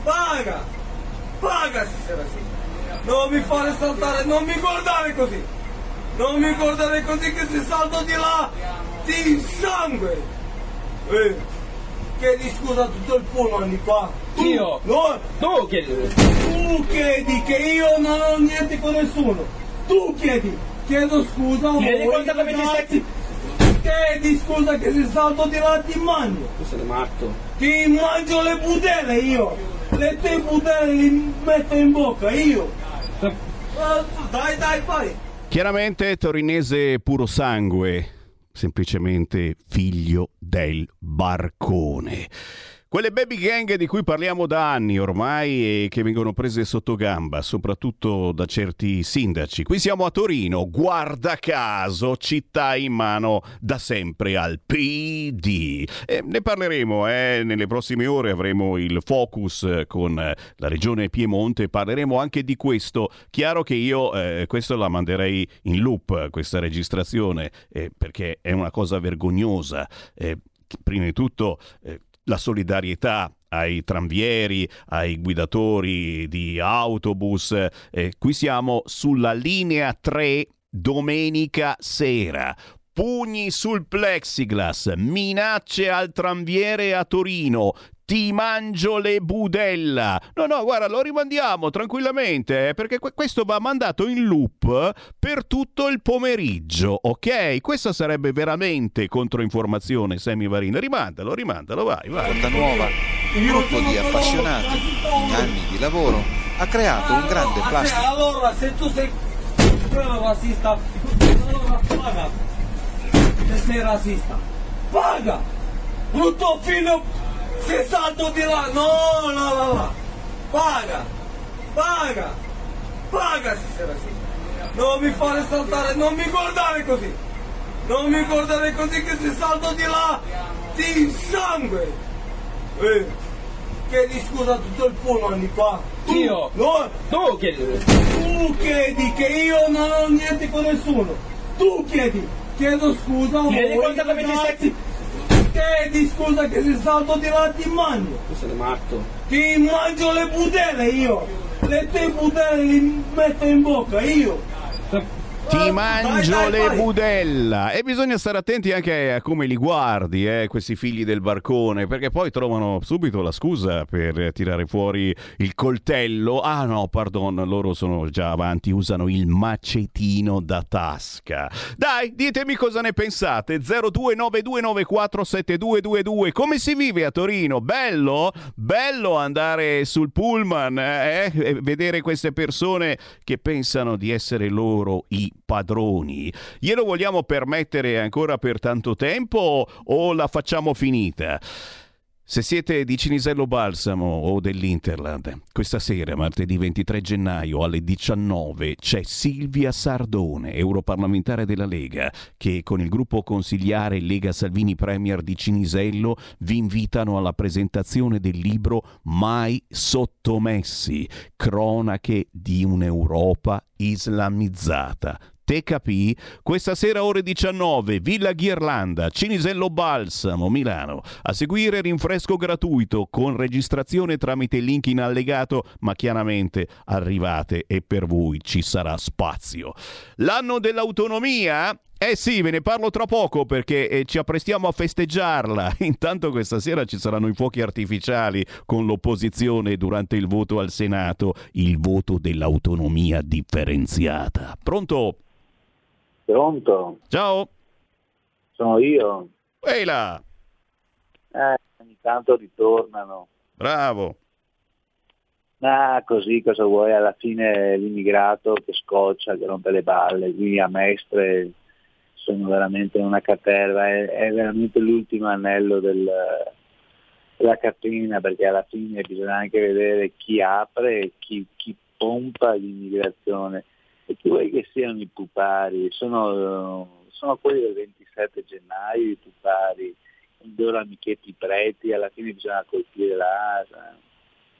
Paga! Paga se sei razzista! Non mi fare saltare, non mi guardare così! Non mi guardare così che se salto di là ti sangue! Eh, chiedi scusa a tutto il pullman di qua! Tu, io? No, tu chiedi! Tu chiedi che io non ho niente con nessuno! Tu chiedi! Chiedo scusa a voi! Chiedi quanto come ti stai... Chiedi scusa che se salto di là ti mangio! Tu sei matto! Ti mangio le budelle io! Le tue budelle li metto in bocca io. Dai, dai, fai. Chiaramente torinese puro sangue, semplicemente figlio del barcone. Quelle baby gang di cui parliamo da anni ormai e che vengono prese sotto gamba, soprattutto da certi sindaci. Qui siamo a Torino, guarda caso, città in mano da sempre al PD. E ne parleremo, eh? nelle prossime ore avremo il focus con la regione Piemonte, parleremo anche di questo. Chiaro che io eh, questo la manderei in loop, questa registrazione, eh, perché è una cosa vergognosa. Eh, prima di tutto eh, la solidarietà ai tranvieri, ai guidatori di autobus. Eh, qui siamo sulla linea 3 domenica sera. Pugni sul plexiglass, minacce al tranviere a Torino, ti mangio le budella. No, no, guarda, lo rimandiamo tranquillamente eh, perché questo va mandato in loop per tutto il pomeriggio, ok? Questa sarebbe veramente controinformazione, Sammy Varina. Rimandalo, rimandalo, vai, vai. Porta Nuova, un gruppo di appassionati in anni di lavoro, ha creato un grande plastico. Allora, se tu sei allora paga. Se sei razzista, paga! Brutto figlio se salto di là, no, no, no, no. Paga, paga, paga se sei razzista. Non mi fare saltare, non mi guardare così. Non mi guardare così che se salto di là ti sangue. Eh, chiedi scusa a tutto il pullman di qua. Tu, Io? No, Tu chiedi. tu chiedi che io non ho niente con nessuno. Tu chiedi. Chiedo scusa a Chiedi voi, quanta come ti ragazzi. Chiedi scusa che se salto di là ti mangio. Tu sei matto. Ti mangio le budelle io. Le tue budelle li metto in bocca io. Ti mangio dai, le vai. budella e bisogna stare attenti anche a come li guardi, eh, questi figli del barcone, perché poi trovano subito la scusa per tirare fuori il coltello. Ah no, pardon, loro sono già avanti, usano il macetino da tasca. Dai, ditemi cosa ne pensate. 0292947222. Come si vive a Torino? Bello? Bello andare sul pullman eh, e vedere queste persone che pensano di essere loro i padroni. Glielo vogliamo permettere ancora per tanto tempo o la facciamo finita? Se siete di Cinisello Balsamo o dell'Interland, questa sera, martedì 23 gennaio alle 19, c'è Silvia Sardone, europarlamentare della Lega, che con il gruppo consigliare Lega Salvini Premier di Cinisello vi invitano alla presentazione del libro Mai sottomessi, cronache di un'Europa islamizzata. Te capì? Questa sera ore 19, Villa Ghirlanda, Cinisello Balsamo, Milano. A seguire rinfresco gratuito con registrazione tramite link in allegato, ma chiaramente arrivate e per voi ci sarà spazio. L'anno dell'autonomia? Eh sì, ve ne parlo tra poco perché eh, ci apprestiamo a festeggiarla. [LAUGHS] Intanto questa sera ci saranno i fuochi artificiali con l'opposizione durante il voto al Senato, il voto dell'autonomia differenziata. Pronto? Pronto? Ciao. Sono io. Ehi là. Eh, ogni tanto ritornano. Bravo. Ma così cosa vuoi? Alla fine l'immigrato che scoccia, che rompe le balle, qui a Mestre sono veramente una caterva, è, è veramente l'ultimo anello del, della catena perché alla fine bisogna anche vedere chi apre e chi, chi pompa l'immigrazione. E chi vuoi che siano i pupari? Sono, sono quelli del 27 gennaio i pupari, loro amichetti preti, alla fine bisogna colpire l'asa,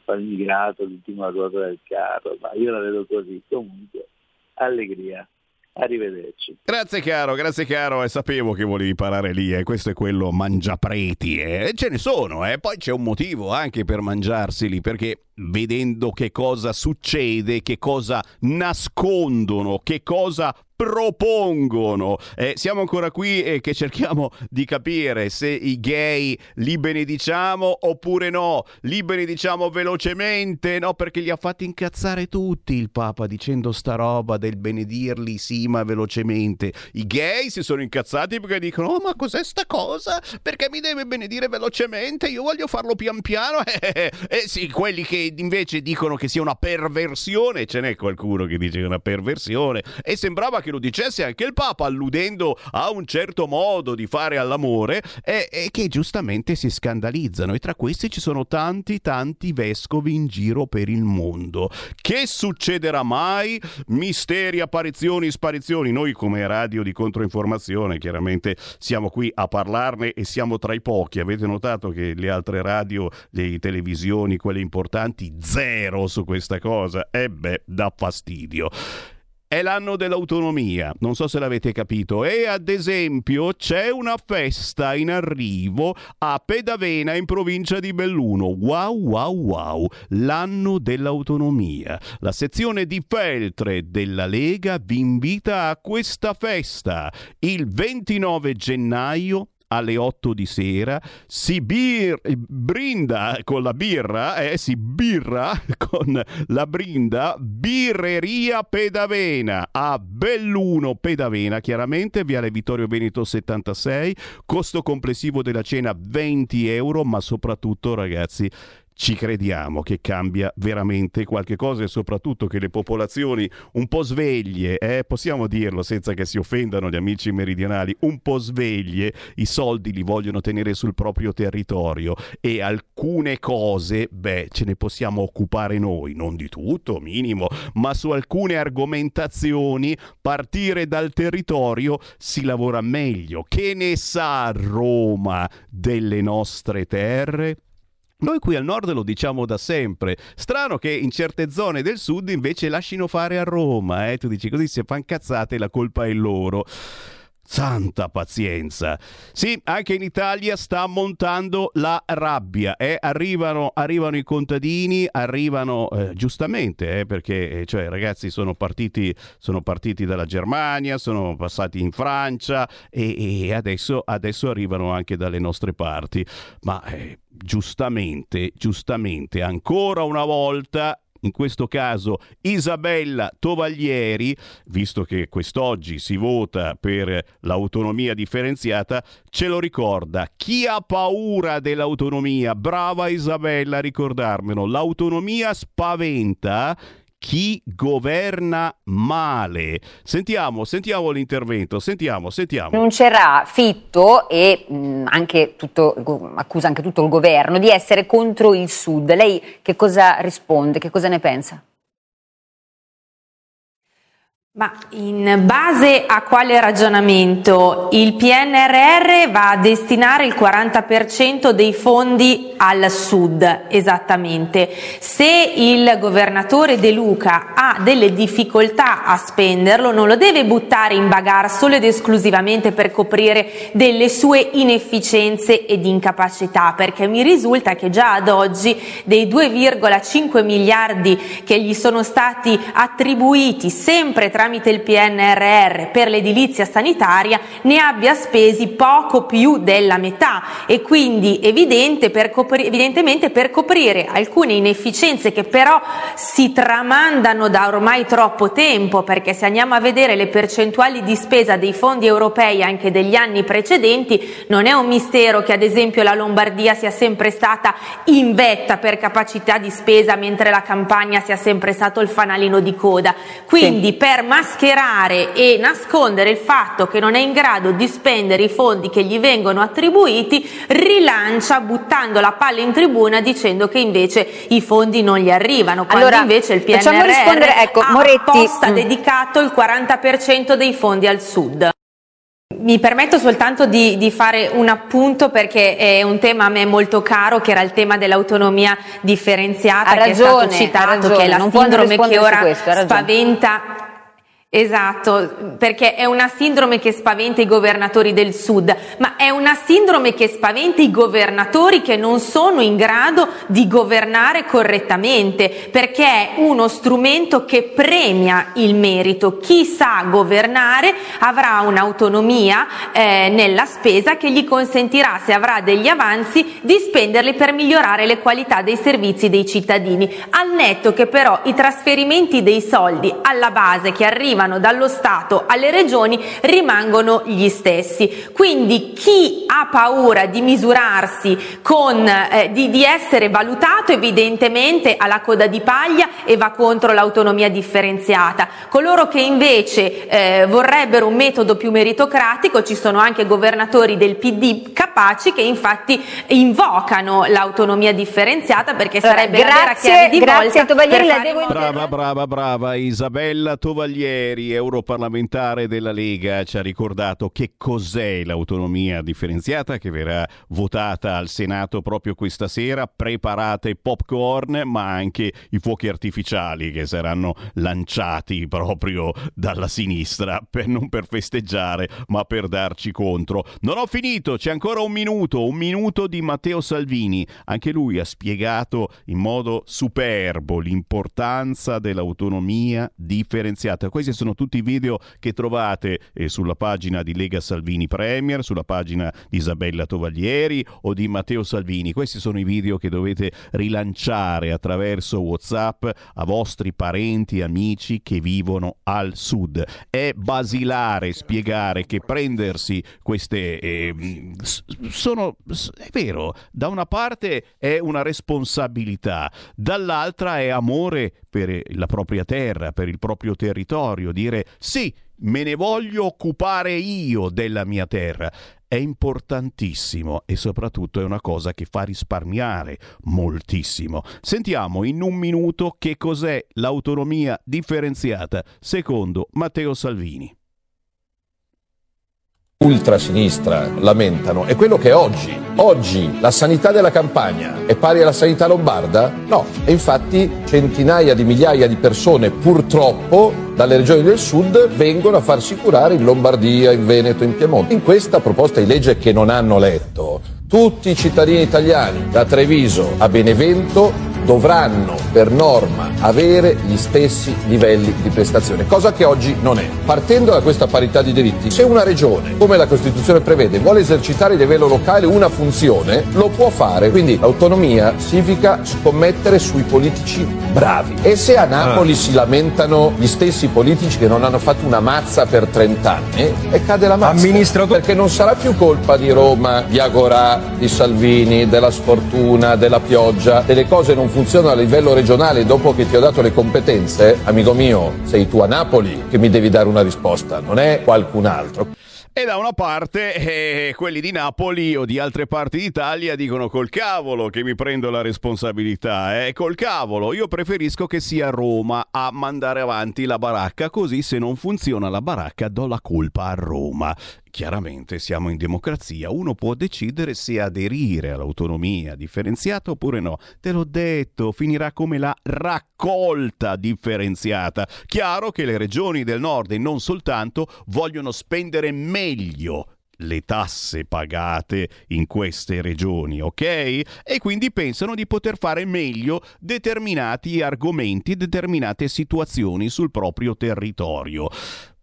fare l'immigrato, l'ultima ruota del carro, ma io la vedo così. Comunque, allegria. Arrivederci. Grazie caro, grazie caro, e sapevo che volevi parare lì, e questo è quello mangiapreti, e ce ne sono, e poi c'è un motivo anche per mangiarseli, perché vedendo che cosa succede, che cosa nascondono, che cosa propongono. Eh, siamo ancora qui e che cerchiamo di capire se i gay li benediciamo oppure no. Li benediciamo velocemente, no? Perché li ha fatti incazzare tutti il Papa dicendo sta roba del benedirli sì ma velocemente. I gay si sono incazzati perché dicono oh ma cos'è sta cosa? Perché mi deve benedire velocemente? Io voglio farlo pian piano. [LAUGHS] Eh sì, quelli che invece dicono che sia una perversione, ce n'è qualcuno che dice che è una perversione e sembrava che lo dicesse anche il Papa, alludendo a un certo modo di fare all'amore, e, e, che giustamente si scandalizzano. E tra questi ci sono tanti, tanti vescovi in giro per il mondo. Che succederà mai? Misteri, apparizioni, sparizioni. Noi, come radio di controinformazione, chiaramente siamo qui a parlarne e siamo tra i pochi. Avete notato che le altre radio, le televisioni, quelle importanti, zero su questa cosa? E beh, dà fastidio. È l'anno dell'autonomia, non so se l'avete capito, e ad esempio c'è una festa in arrivo a Pedavena in provincia di Belluno. Wow, wow, wow, l'anno dell'autonomia. La sezione di Feltre della Lega vi invita a questa festa il 29 gennaio alle 8 di sera, si bir- brinda con la birra, eh, si birra [LAUGHS] con la brinda Birreria Pedavena a Belluno Pedavena, chiaramente Viale Vittorio Veneto 76, costo complessivo della cena 20 euro, ma soprattutto ragazzi ci crediamo che cambia veramente qualche cosa e soprattutto che le popolazioni un po' sveglie, eh, possiamo dirlo senza che si offendano gli amici meridionali, un po' sveglie, i soldi li vogliono tenere sul proprio territorio e alcune cose, beh, ce ne possiamo occupare noi, non di tutto, minimo, ma su alcune argomentazioni partire dal territorio si lavora meglio. Che ne sa Roma delle nostre terre? Noi qui al nord lo diciamo da sempre. Strano che in certe zone del sud invece lasciano fare a Roma. Eh? Tu dici così se fan cazzate la colpa è loro. Santa pazienza. Sì, anche in Italia sta montando la rabbia. Eh? Arrivano, arrivano, i contadini, arrivano eh, giustamente, eh, perché eh, cioè, ragazzi sono partiti, sono partiti, dalla Germania, sono passati in Francia e, e adesso, adesso, arrivano anche dalle nostre parti. Ma eh, giustamente, giustamente, ancora una volta in questo caso Isabella Tovaglieri, visto che quest'oggi si vota per l'autonomia differenziata, ce lo ricorda. Chi ha paura dell'autonomia? Brava Isabella a ricordarmelo. L'autonomia spaventa chi governa male. Sentiamo, sentiamo l'intervento, sentiamo, sentiamo. Annuncerà Fitto e mh, anche tutto, accusa anche tutto il governo di essere contro il Sud. Lei che cosa risponde, che cosa ne pensa? Ma in base a quale ragionamento il PNRR va a destinare il 40% dei fondi al sud, esattamente. Se il governatore De Luca ha delle difficoltà a spenderlo, non lo deve buttare in bagar solo ed esclusivamente per coprire delle sue inefficienze ed incapacità, perché mi risulta che già ad oggi dei 2,5 miliardi che gli sono stati attribuiti sempre tramite il PNRR per l'edilizia sanitaria ne abbia spesi poco più della metà e quindi evidente per copri- evidentemente per coprire alcune inefficienze che però si tramandano da ormai troppo tempo perché se andiamo a vedere le percentuali di spesa dei fondi europei anche degli anni precedenti non è un mistero che ad esempio la Lombardia sia sempre stata in vetta per capacità di spesa mentre la Campania sia sempre stato il fanalino di coda quindi sì. per mascherare e nascondere il fatto che non è in grado di spendere i fondi che gli vengono attribuiti, rilancia buttando la palla in tribuna dicendo che invece i fondi non gli arrivano, quando Allora, invece il PNRR ecco, ha Moretti, apposta mm. dedicato il 40% dei fondi al sud. Mi permetto soltanto di, di fare un appunto perché è un tema a me molto caro, che era il tema dell'autonomia differenziata, Ha che è ragione, stato citato, ragione, che è la sindrome che ora questo, ragione. spaventa Esatto, perché è una sindrome che spaventa i governatori del sud, ma è una sindrome che spaventa i governatori che non sono in grado di governare correttamente, perché è uno strumento che premia il merito. Chi sa governare avrà un'autonomia eh, nella spesa che gli consentirà, se avrà degli avanzi, di spenderli per migliorare le qualità dei servizi dei cittadini. Al netto che però i trasferimenti dei soldi alla base che arrivano dallo Stato alle regioni rimangono gli stessi. Quindi chi ha paura di misurarsi con, eh, di, di essere valutato evidentemente ha la coda di paglia e va contro l'autonomia differenziata. Coloro che invece eh, vorrebbero un metodo più meritocratico, ci sono anche governatori del PD capaci che infatti invocano l'autonomia differenziata perché sarebbe la vera grazie- chiave di grazie, volta Tovaglieri, fare Brava, brava, brava. Isabella Tovaglieri, europarlamentare della Lega, ci ha ricordato che cos'è l'autonomia differenziata che verrà votata al Senato proprio questa sera. Preparate popcorn, ma anche i fuochi artificiali che saranno lanciati proprio dalla sinistra, per, non per festeggiare, ma per darci contro. Non ho finito, c'è ancora un un minuto, un minuto di Matteo Salvini. Anche lui ha spiegato in modo superbo l'importanza dell'autonomia differenziata. Questi sono tutti i video che trovate eh, sulla pagina di Lega Salvini Premier, sulla pagina di Isabella Tovaglieri o di Matteo Salvini. Questi sono i video che dovete rilanciare attraverso WhatsApp a vostri parenti, amici che vivono al sud. È basilare spiegare che prendersi queste eh, sono è vero, da una parte è una responsabilità, dall'altra è amore per la propria terra, per il proprio territorio, dire sì, me ne voglio occupare io della mia terra. È importantissimo e soprattutto è una cosa che fa risparmiare moltissimo. Sentiamo in un minuto che cos'è l'autonomia differenziata secondo Matteo Salvini ultrasinistra lamentano è quello che oggi, oggi la sanità della campagna è pari alla sanità lombarda? No, e infatti centinaia di migliaia di persone purtroppo dalle regioni del sud vengono a farsi curare in Lombardia, in Veneto, in Piemonte. In questa proposta di legge che non hanno letto, tutti i cittadini italiani da Treviso a Benevento dovranno per norma avere gli stessi livelli di prestazione, cosa che oggi non è. Partendo da questa parità di diritti, se una regione, come la Costituzione prevede, vuole esercitare a livello locale una funzione, lo può fare. Quindi l'autonomia significa scommettere sui politici bravi. E se a Napoli Ah. si lamentano gli stessi politici che non hanno fatto una mazza per 30 anni, e cade la mazza. Perché non sarà più colpa di Roma, di Agorà, di Salvini, della sfortuna, della pioggia, delle cose non funzionano a livello regionale dopo che ti ho dato le competenze, amico mio, sei tu a Napoli che mi devi dare una risposta, non è qualcun altro. E da una parte eh, quelli di Napoli o di altre parti d'Italia dicono col cavolo che mi prendo la responsabilità, eh? col cavolo, io preferisco che sia Roma a mandare avanti la baracca, così se non funziona la baracca do la colpa a Roma. Chiaramente siamo in democrazia, uno può decidere se aderire all'autonomia differenziata oppure no. Te l'ho detto, finirà come la raccolta differenziata. Chiaro che le regioni del nord e non soltanto vogliono spendere meglio le tasse pagate in queste regioni, ok? E quindi pensano di poter fare meglio determinati argomenti, determinate situazioni sul proprio territorio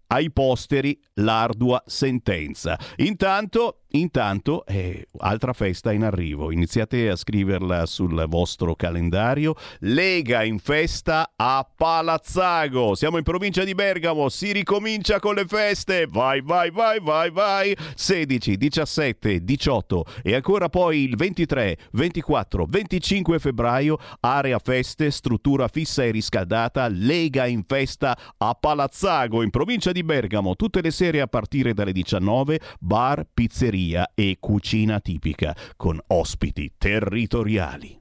ai posteri l'ardua sentenza. Intanto, intanto, eh, altra festa in arrivo. Iniziate a scriverla sul vostro calendario. Lega in festa a Palazzago. Siamo in provincia di Bergamo. Si ricomincia con le feste. Vai, vai, vai, vai, vai. 16, 17, 18 e ancora poi il 23, 24, 25 febbraio. Area feste, struttura fissa e riscaldata. Lega in festa a Palazzago in provincia di Bergamo. Tutte le sere a partire dalle 19. Bar, pizzeria e cucina tipica con ospiti territoriali.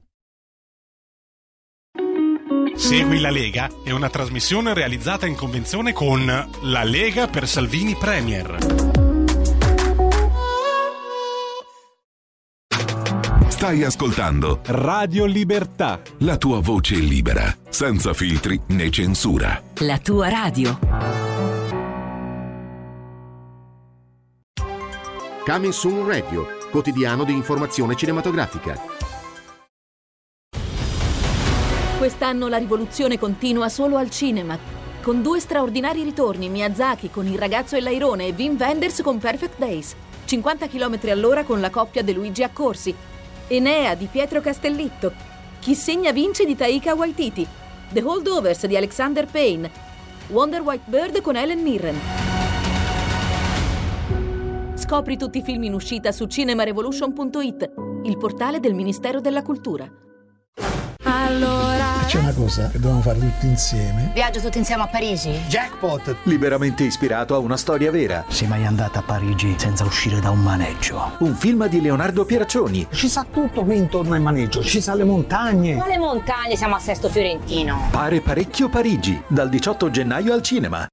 Segui la Lega è una trasmissione realizzata in convenzione con La Lega per Salvini Premier. Stai ascoltando Radio Libertà. la tua voce libera, senza filtri né censura. La tua radio. Coming Soon Radio, quotidiano di informazione cinematografica. Quest'anno la rivoluzione continua solo al cinema. Con due straordinari ritorni, Miyazaki con Il ragazzo e l'airone e Wim Wenders con Perfect Days. 50 km all'ora con la coppia De Luigi Accorsi. Enea di Pietro Castellitto. Chi segna vince di Taika Waititi. The Holdovers di Alexander Payne. Wonder White Bird con Helen Mirren. Scopri tutti i film in uscita su cinemarevolution.it, il portale del Ministero della Cultura. Allora. C'è una cosa che dobbiamo fare tutti insieme. Viaggio tutti insieme a Parigi? Jackpot! Liberamente ispirato a una storia vera. Sei mai andata a Parigi senza uscire da un maneggio? Un film di Leonardo Pieraccioni. Ci sa tutto qui intorno al maneggio, ci sa le montagne. Quale montagne siamo a Sesto Fiorentino? Pare parecchio Parigi, dal 18 gennaio al cinema.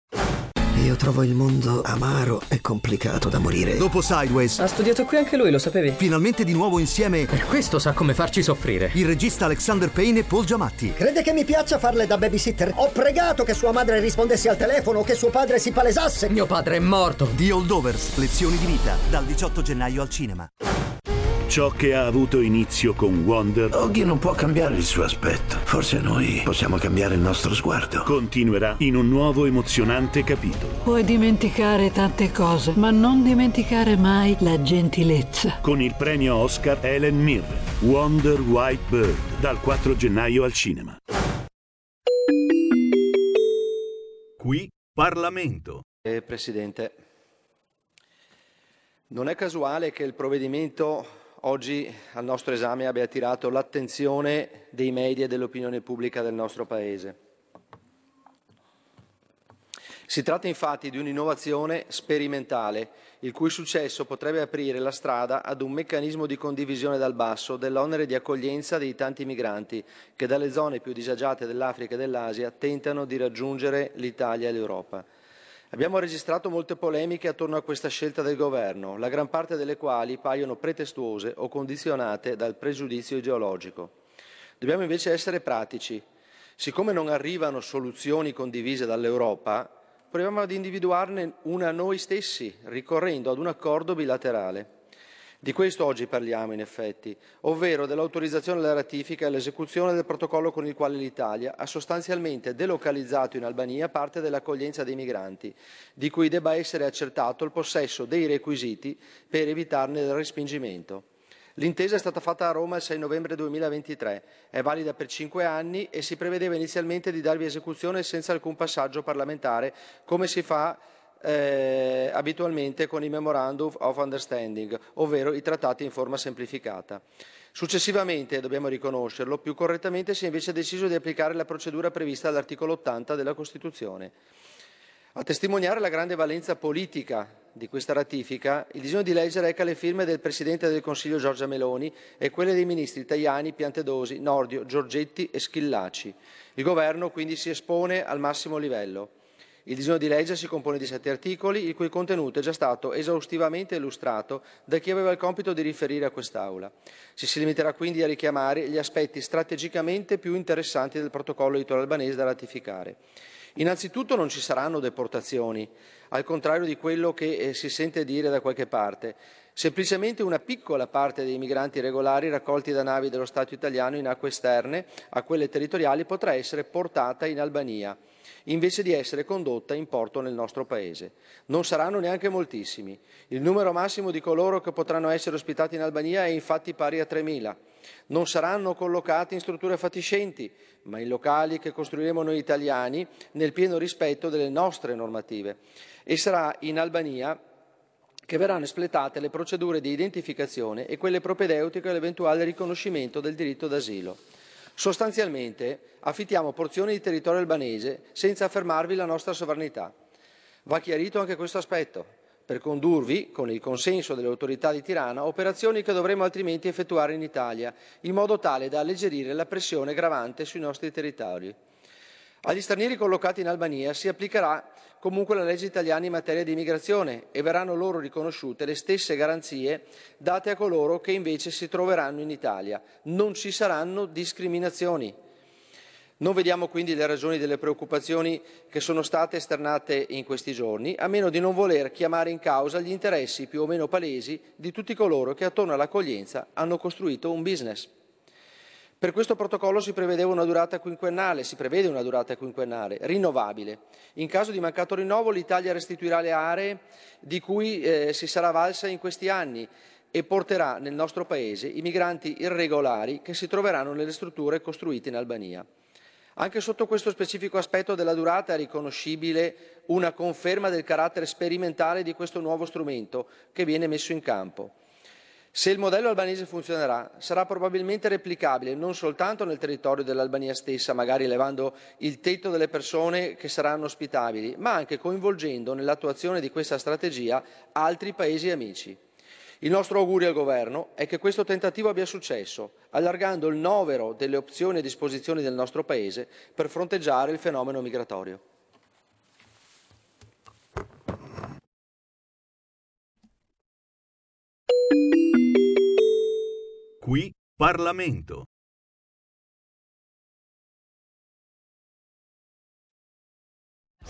Io trovo il mondo amaro e complicato da morire. Dopo Sideways. Ha studiato qui anche lui, lo sapevi? Finalmente di nuovo insieme. Per questo sa come farci soffrire. Il regista Alexander Payne e Paul Giamatti. Crede che mi piaccia farle da babysitter? Ho pregato che sua madre rispondesse al telefono o che suo padre si palesasse. Mio padre è morto. The Holdovers, lezioni di vita, dal 18 gennaio al cinema. Ciò che ha avuto inizio con Wonder Oggi non può cambiare il suo aspetto. Forse noi possiamo cambiare il nostro sguardo. continuerà in un nuovo emozionante capitolo. Puoi dimenticare tante cose, ma non dimenticare mai la gentilezza. Con il premio Oscar Helen Mirren, Wonder White Bird, dal 4 gennaio al cinema. Qui Parlamento. Eh, Presidente, non è casuale che il provvedimento oggi al nostro esame abbia attirato l'attenzione dei media e dell'opinione pubblica del nostro Paese. Si tratta infatti di un'innovazione sperimentale, il cui successo potrebbe aprire la strada ad un meccanismo di condivisione dal basso dell'onere di accoglienza dei tanti migranti che dalle zone più disagiate dell'Africa e dell'Asia tentano di raggiungere l'Italia e l'Europa. Abbiamo registrato molte polemiche attorno a questa scelta del Governo, la gran parte delle quali paiono pretestuose o condizionate dal pregiudizio ideologico. Dobbiamo invece essere pratici. Siccome non arrivano soluzioni condivise dall'Europa, proviamo ad individuarne una noi stessi, ricorrendo ad un accordo bilaterale. Di questo oggi parliamo, in effetti, ovvero dell'autorizzazione alla ratifica e all'esecuzione del protocollo con il quale l'Italia ha sostanzialmente delocalizzato in Albania parte dell'accoglienza dei migranti, di cui debba essere accertato il possesso dei requisiti per evitarne il respingimento. L'intesa è stata fatta a Roma il 6 novembre 2023, è valida per cinque anni e si prevedeva inizialmente di darvi esecuzione senza alcun passaggio parlamentare, come si fa eh, abitualmente con i Memorandum of Understanding, ovvero i trattati in forma semplificata. Successivamente, dobbiamo riconoscerlo, più correttamente si è invece deciso di applicare la procedura prevista dall'articolo 80 della Costituzione. A testimoniare la grande valenza politica di questa ratifica, il disegno di legge reca le firme del Presidente del Consiglio Giorgia Meloni e quelle dei ministri Tajani, Piantedosi, Nordio, Giorgetti e Schillaci. Il Governo quindi si espone al massimo livello. Il disegno di legge si compone di sette articoli, il cui contenuto è già stato esaustivamente illustrato da chi aveva il compito di riferire a quest'Aula. Ci si limiterà quindi a richiamare gli aspetti strategicamente più interessanti del protocollo italo-albanese da ratificare. Innanzitutto non ci saranno deportazioni, al contrario di quello che eh, si sente dire da qualche parte. Semplicemente una piccola parte dei migranti regolari raccolti da navi dello Stato italiano in acque esterne a quelle territoriali potrà essere portata in Albania invece di essere condotta in porto nel nostro Paese. Non saranno neanche moltissimi. Il numero massimo di coloro che potranno essere ospitati in Albania è infatti pari a 3.000. Non saranno collocati in strutture fatiscenti, ma in locali che costruiremo noi italiani nel pieno rispetto delle nostre normative. E sarà in Albania che verranno espletate le procedure di identificazione e quelle propedeutiche all'eventuale riconoscimento del diritto d'asilo. Sostanzialmente affittiamo porzioni di territorio albanese senza affermarvi la nostra sovranità. Va chiarito anche questo aspetto, per condurvi, con il consenso delle autorità di Tirana, operazioni che dovremo altrimenti effettuare in Italia, in modo tale da alleggerire la pressione gravante sui nostri territori. Agli stranieri collocati in Albania si applicherà comunque la legge italiana in materia di immigrazione e verranno loro riconosciute le stesse garanzie date a coloro che invece si troveranno in Italia. Non ci saranno discriminazioni. Non vediamo quindi le ragioni delle preoccupazioni che sono state esternate in questi giorni, a meno di non voler chiamare in causa gli interessi più o meno palesi di tutti coloro che attorno all'accoglienza hanno costruito un business. Per questo protocollo si prevedeva una durata quinquennale, si prevede una durata quinquennale, rinnovabile. In caso di mancato rinnovo l'Italia restituirà le aree di cui eh, si sarà valsa in questi anni e porterà nel nostro Paese i migranti irregolari che si troveranno nelle strutture costruite in Albania. Anche sotto questo specifico aspetto della durata è riconoscibile una conferma del carattere sperimentale di questo nuovo strumento che viene messo in campo. Se il modello albanese funzionerà, sarà probabilmente replicabile non soltanto nel territorio dell'Albania stessa, magari elevando il tetto delle persone che saranno ospitabili, ma anche coinvolgendo nell'attuazione di questa strategia altri Paesi amici. Il nostro augurio al Governo è che questo tentativo abbia successo, allargando il novero delle opzioni a disposizione del nostro Paese per fronteggiare il fenomeno migratorio. Qui Parlamento.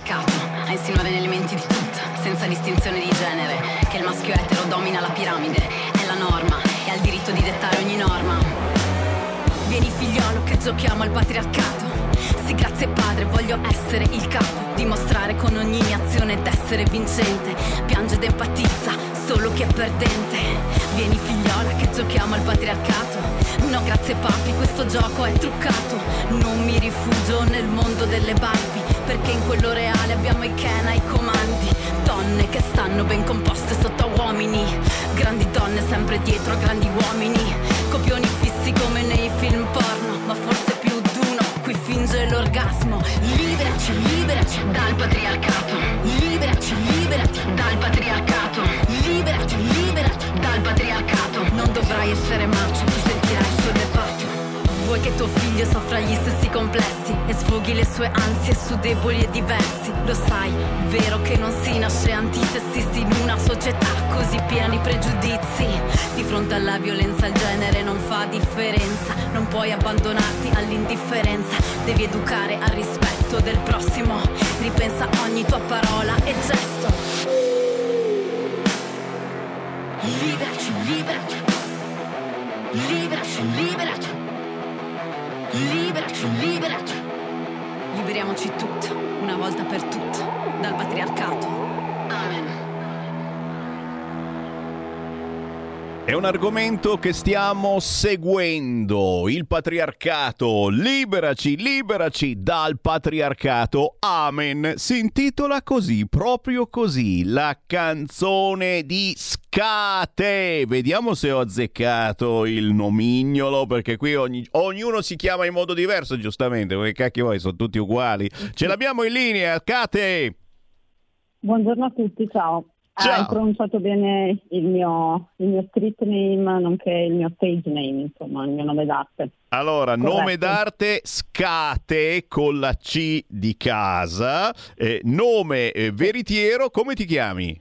Capo, ha insinuato elementi di tutto, senza distinzione di genere, che il maschio etero domina la piramide, è la norma e ha il diritto di dettare ogni norma. Vieni figliolo che giochiamo al patriarcato. Sì, grazie padre, voglio essere il capo, dimostrare con ogni mia azione d'essere vincente. Piange ed empatizza, solo chi è perdente. Vieni figliola che giochiamo al patriarcato. No, grazie papi, questo gioco è truccato. Non mi rifugio nel mondo delle Barbie, perché in quello reale abbiamo i Ken ai comandi. Donne che stanno ben composte sotto uomini. Grandi donne sempre dietro a grandi uomini. Copioni fissi come nei film porno, ma forse più d'uno qui finge l'orgasmo. Liberaci, liberaci dal patriarcato. Liberaci, liberati dal patriarcato. Dovrai essere macio, ti sentirai sollevato. Vuoi che tuo figlio soffra gli stessi complessi e sfoghi le sue ansie su deboli e diversi? Lo sai, vero che non si nasce antisessisti in una società così piena di pregiudizi? Di fronte alla violenza il genere non fa differenza, non puoi abbandonarti all'indifferenza, devi educare al rispetto del prossimo, ripensa ogni tua parola e gesto. Liberaci, liberati. Liberaci, liberati. Liberaci, liberati. Liberiamoci tutti, una volta per tutte, dal patriarcato. Amen. È un argomento che stiamo seguendo, il patriarcato. Liberaci, liberaci dal patriarcato. Amen. Si intitola così, proprio così, la canzone di Scate. Vediamo se ho azzeccato il nomignolo, perché qui ogni- ognuno si chiama in modo diverso, giustamente. Che cacchio vuoi, sono tutti uguali. Ce l'abbiamo in linea, Scate. Buongiorno a tutti, ciao. Ciao. Hai pronunciato bene il mio, il mio street name, nonché il mio stage name, insomma, il mio nome d'arte. Allora, Corretto. nome d'arte Scate con la C di casa, eh, nome eh, veritiero, come ti chiami?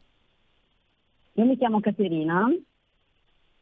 Io mi chiamo Caterina,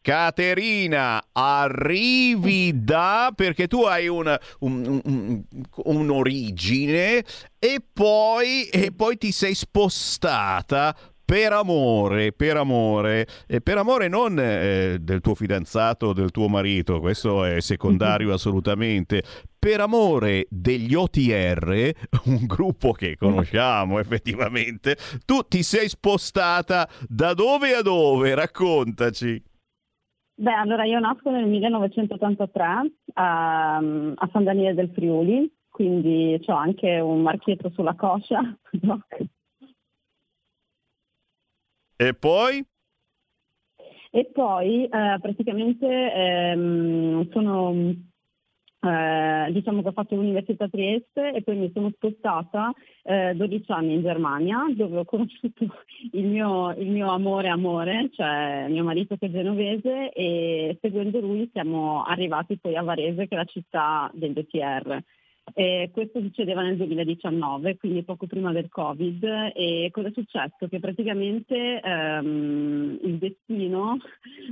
Caterina, arrivi da perché tu hai un- un- un- un'origine e poi, e poi ti sei spostata per amore, per amore, e per amore non eh, del tuo fidanzato o del tuo marito, questo è secondario [LAUGHS] assolutamente, per amore degli OTR, un gruppo che conosciamo effettivamente, tu ti sei spostata da dove a dove? Raccontaci. Beh, allora io nasco nel 1983 a, a San Daniele del Friuli, quindi ho anche un marchietto sulla coscia. [LAUGHS] E poi? E poi eh, praticamente ehm, sono, eh, diciamo che ho fatto l'università a Trieste e poi mi sono spostata eh, 12 anni in Germania dove ho conosciuto [LAUGHS] il mio, il mio amore amore, cioè mio marito che è genovese e seguendo lui siamo arrivati poi a Varese che è la città del DTR. E questo succedeva nel 2019, quindi poco prima del Covid. E cosa è successo? Che praticamente ehm, il destino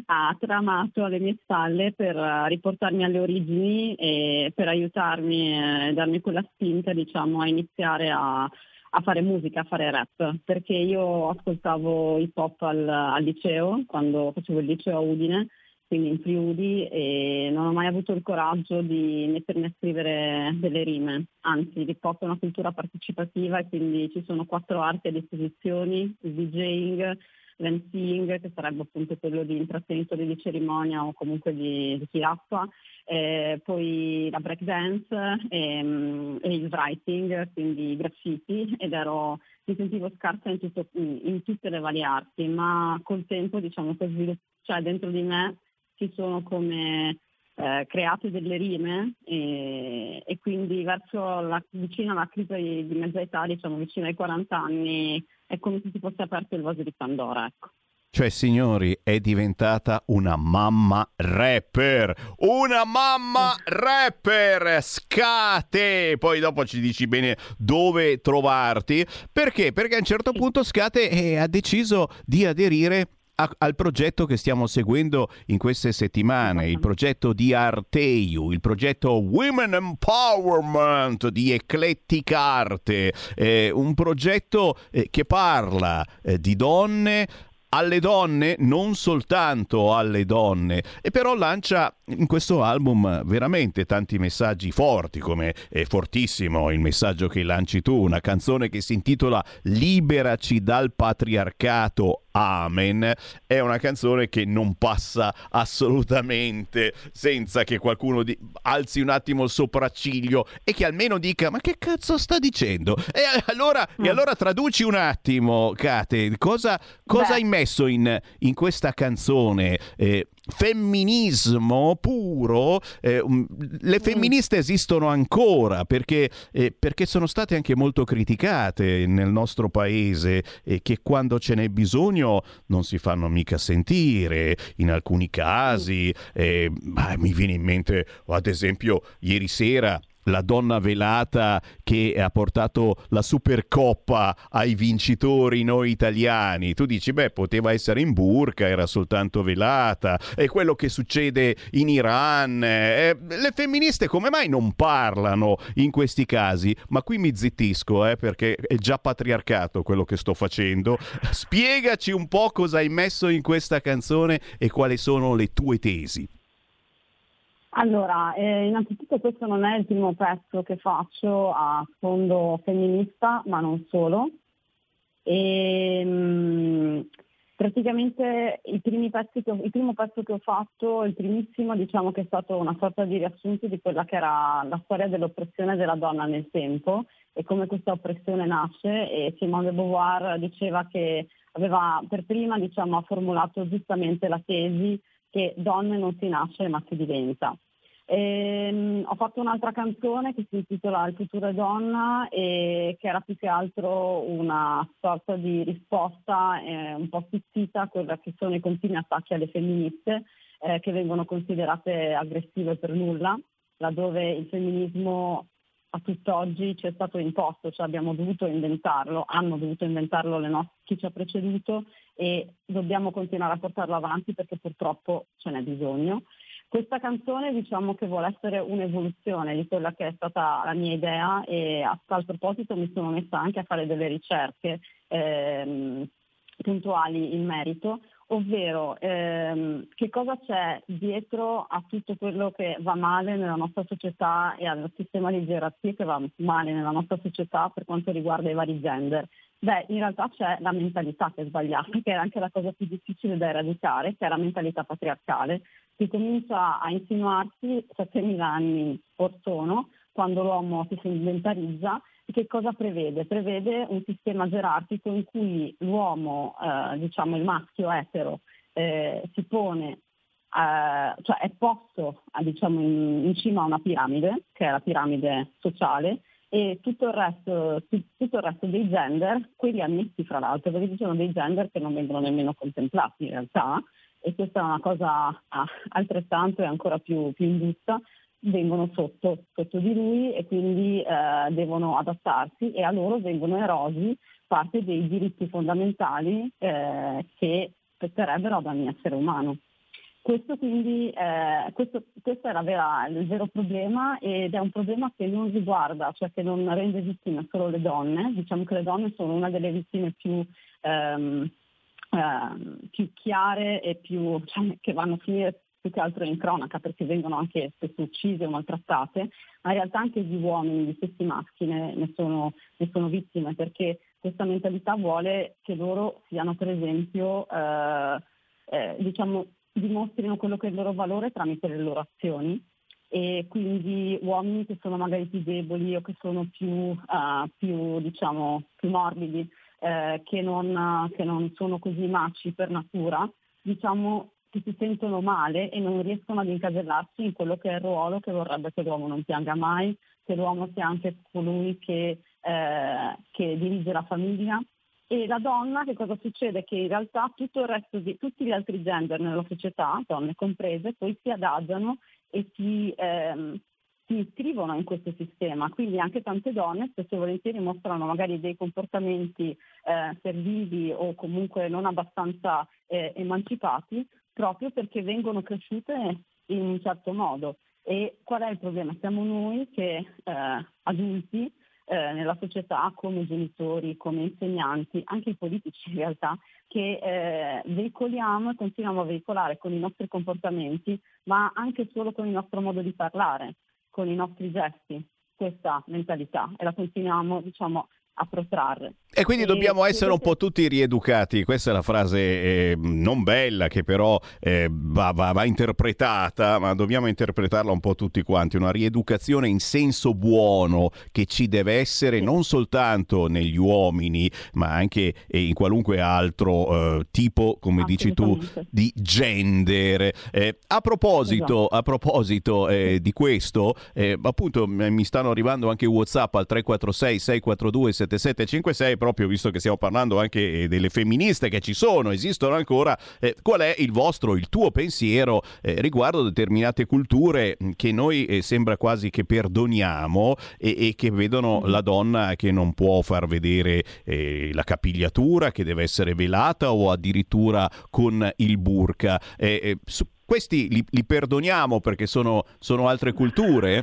ha tramato alle mie spalle per eh, riportarmi alle origini e per aiutarmi e darmi quella spinta, diciamo, a iniziare a, a fare musica, a fare rap, perché io ascoltavo hip hop al, al liceo, quando facevo il liceo a Udine, quindi in Friuli, e non ho mai avuto il coraggio di mettermi a scrivere delle rime. Anzi, è una cultura partecipativa e quindi ci sono quattro arti a disposizione, il DJing, l'MCing, che sarebbe appunto quello di intrattenimento di cerimonia o comunque di, di chi rappa, eh, poi la breakdance ehm, e il writing, quindi i graffiti, ed ero, mi sentivo scarsa in, tutto- in tutte le varie arti, ma col tempo diciamo che cioè dentro di me si sono come eh, create delle rime e, e quindi verso la, vicino alla crisi di mezza età, diciamo vicino ai 40 anni, è come se si fosse aperto il vaso di Pandora. Ecco. Cioè, signori, è diventata una mamma rapper. Una mamma rapper. Scate. Poi dopo ci dici bene dove trovarti. Perché? Perché a un certo punto Scate eh, ha deciso di aderire a- al progetto che stiamo seguendo in queste settimane, il progetto di Arteiu, il progetto Women Empowerment di Eclettic Arte, eh, un progetto eh, che parla eh, di donne alle donne, non soltanto alle donne, e però lancia in questo album veramente tanti messaggi forti, come è fortissimo il messaggio che lanci tu, una canzone che si intitola Liberaci dal patriarcato. Amen. È una canzone che non passa assolutamente senza che qualcuno di- alzi un attimo il sopracciglio e che almeno dica ma che cazzo sta dicendo? E allora, e allora traduci un attimo Kate cosa, cosa hai messo in, in questa canzone eh, femminismo puro, eh, um, le femministe esistono ancora perché, eh, perché sono state anche molto criticate nel nostro paese e che quando ce n'è bisogno non si fanno mica sentire in alcuni casi. eh, ma mi viene in mente, ad esempio, ieri sera la donna velata che ha portato la Supercoppa ai vincitori noi italiani. Tu dici, beh, poteva essere in burca, era soltanto velata. E quello che succede in Iran. eh, le femministe come mai non parlano in questi casi? Ma qui mi zittisco, eh, perché è già patriarcato quello che sto facendo. Spiegaci un po' cosa hai messo in questa canzone e quali sono le tue tesi. Allora, eh, innanzitutto questo non è il primo pezzo che faccio a sfondo femminista, ma non solo. E, mm, praticamente i primi pezzi che ho- il primo pezzo che ho fatto, il primissimo, diciamo che è stato una sorta di riassunto di quella che era la storia dell'oppressione della donna nel tempo e come questa oppressione nasce e Simone de Beauvoir diceva che aveva per prima diciamo, formulato giustamente la tesi che donne non si nasce ma si diventa. Ehm, ho fatto un'altra canzone che si intitola Il futuro è donna e che era più che altro una sorta di risposta eh, un po' stizzita a quelli che sono i continui attacchi alle femministe eh, che vengono considerate aggressive per nulla, laddove il femminismo a tutt'oggi ci è stato imposto, cioè abbiamo dovuto inventarlo, hanno dovuto inventarlo no- chi ci ha preceduto e dobbiamo continuare a portarlo avanti perché purtroppo ce n'è bisogno. Questa canzone diciamo che vuole essere un'evoluzione di quella che è stata la mia idea e a tal proposito mi sono messa anche a fare delle ricerche ehm, puntuali in merito, ovvero ehm, che cosa c'è dietro a tutto quello che va male nella nostra società e al sistema di gerarchie che va male nella nostra società per quanto riguarda i vari gender. Beh, in realtà c'è la mentalità che è sbagliata, [LAUGHS] che è anche la cosa più difficile da eradicare, che è la mentalità patriarcale, che comincia a insinuarsi 7.000 anni or sono, quando l'uomo si sedentarizza, che cosa prevede? Prevede un sistema gerarchico in cui l'uomo, eh, diciamo il maschio etero, eh, si pone, eh, cioè è posto a, diciamo, in, in cima a una piramide, che è la piramide sociale, e tutto il resto, tu- tutto il resto dei gender, quelli ammessi fra l'altro, perché ci sono dei gender che non vengono nemmeno contemplati in realtà, e questa è una cosa ah, altrettanto e ancora più, più ingiusta, vengono sotto, sotto di lui e quindi eh, devono adattarsi e a loro vengono erosi parte dei diritti fondamentali eh, che spetterebbero ad ogni essere umano. Questo quindi, eh, questo, questo è vera- il vero problema ed è un problema che non riguarda, cioè che non rende vittime solo le donne, diciamo che le donne sono una delle vittime più, ehm, ehm, più chiare e più, cioè, che vanno a finire più che altro in cronaca perché vengono anche spesso uccise o maltrattate, ma in realtà anche gli uomini, gli stessi maschi ne, ne sono, ne sono vittime perché questa mentalità vuole che loro siano per esempio, eh, eh, diciamo, dimostrino quello che è il loro valore tramite le loro azioni. E quindi uomini che sono magari più deboli o che sono più, eh, più, diciamo, più morbidi, eh, che, non, che non sono così maci per natura, diciamo che si sentono male e non riescono ad incasellarsi in quello che è il ruolo che vorrebbe che l'uomo non pianga mai, che l'uomo sia anche colui che, eh, che dirige la famiglia. E la donna, che cosa succede? Che in realtà tutto il resto di tutti gli altri gender nella società, donne comprese, poi si adagiano e si, ehm, si iscrivono in questo sistema. Quindi anche tante donne spesso e volentieri mostrano magari dei comportamenti eh, servili o comunque non abbastanza eh, emancipati proprio perché vengono cresciute in un certo modo. E qual è il problema? Siamo noi che eh, adulti eh, nella società come genitori, come insegnanti, anche i politici in realtà, che eh, veicoliamo e continuiamo a veicolare con i nostri comportamenti, ma anche solo con il nostro modo di parlare, con i nostri gesti, questa mentalità. E la continuiamo diciamo, a protrarre. E quindi dobbiamo essere un po' tutti rieducati, questa è la frase eh, non bella che però eh, va, va, va, interpretata, ma dobbiamo interpretarla un po' tutti quanti, una rieducazione in senso buono che ci deve essere non soltanto negli uomini, ma anche eh, in qualunque altro eh, tipo, come dici tu, di gender. Eh, a proposito, Esatto. a proposito di questo, appunto mi stanno arrivando anche WhatsApp al 346 642 7756 proprio visto che stiamo parlando anche eh, delle femministe che ci sono, esistono ancora, eh, qual è il vostro, il tuo pensiero eh, riguardo determinate culture mh, che noi eh, sembra quasi che perdoniamo e, e che vedono la donna che non può far vedere eh, la capigliatura, che deve essere velata o addirittura con il burka. Eh, su- questi li, li perdoniamo perché sono, sono altre culture?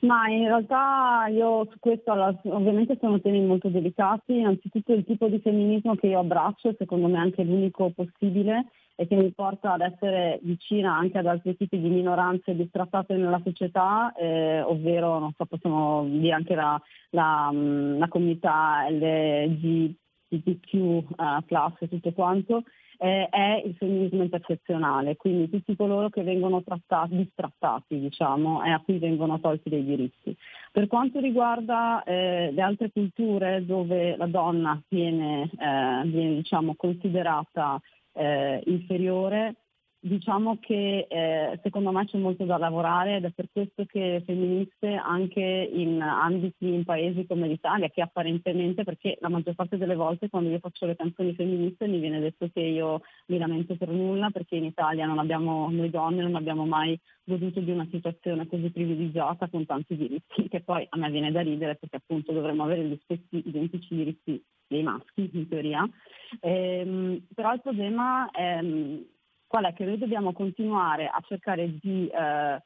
Ma in realtà io su questo ovviamente sono temi molto delicati, innanzitutto il tipo di femminismo che io abbraccio, secondo me anche l'unico possibile e che mi porta ad essere vicina anche ad altri tipi di minoranze distrattate nella società, eh, ovvero non so, possiamo dire anche la, la, mh, la comunità LGBTQ eh, plus e tutto quanto, eh, è il femminismo intersezionale, quindi tutti coloro che vengono trattati, distrattati diciamo, e a cui vengono tolti dei diritti. Per quanto riguarda eh, le altre culture dove la donna viene, eh, viene diciamo, considerata eh, inferiore, diciamo che eh, secondo me c'è molto da lavorare ed è per questo che femministe anche in ambiti, in paesi come l'Italia, che apparentemente, perché la maggior parte delle volte quando io faccio le canzoni femministe mi viene detto che io mi lamento per nulla perché in Italia non abbiamo, noi donne non abbiamo mai goduto di una situazione così privilegiata con tanti diritti, che poi a me viene da ridere perché appunto dovremmo avere gli stessi identici diritti dei maschi in teoria. Ehm, però il problema è qual è che noi dobbiamo continuare a cercare di, eh,